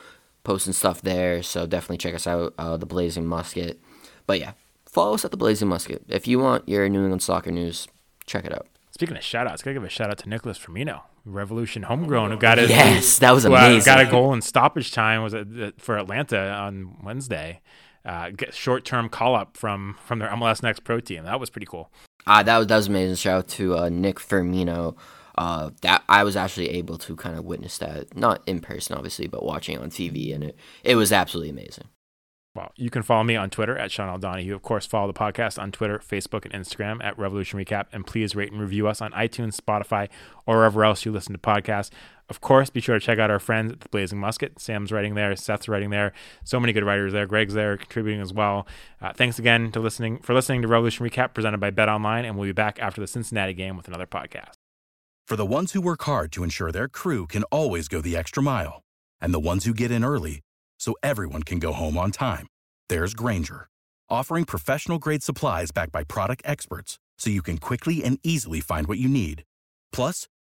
posting stuff there, so definitely check us out, uh, the Blazing Musket. But yeah, follow us at the Blazing Musket if you want your New England soccer news. Check it out. Speaking of shout outs, gotta give a shout out to Nicholas Firmino, Revolution homegrown, who got his yes, that was amazing. got a goal in stoppage time was it for Atlanta on Wednesday. Uh, short term call up from from their MLS Next Pro team. That was pretty cool. Uh, that was that was amazing. Shout out to uh, Nick Firmino. Uh, that I was actually able to kind of witness that, not in person, obviously, but watching on TV, and it it was absolutely amazing. Well, you can follow me on Twitter at SeanLDonahue. Of course, follow the podcast on Twitter, Facebook, and Instagram at Revolution Recap. And please rate and review us on iTunes, Spotify, or wherever else you listen to podcasts. Of course, be sure to check out our friends at the Blazing Musket. Sam's writing there, Seth's writing there. So many good writers there. Greg's there contributing as well. Uh, thanks again to listening for listening to Revolution Recap presented by Bet Online, and we'll be back after the Cincinnati game with another podcast. For the ones who work hard to ensure their crew can always go the extra mile, and the ones who get in early so everyone can go home on time there's Grainger, offering professional grade supplies backed by product experts so you can quickly and easily find what you need. Plus,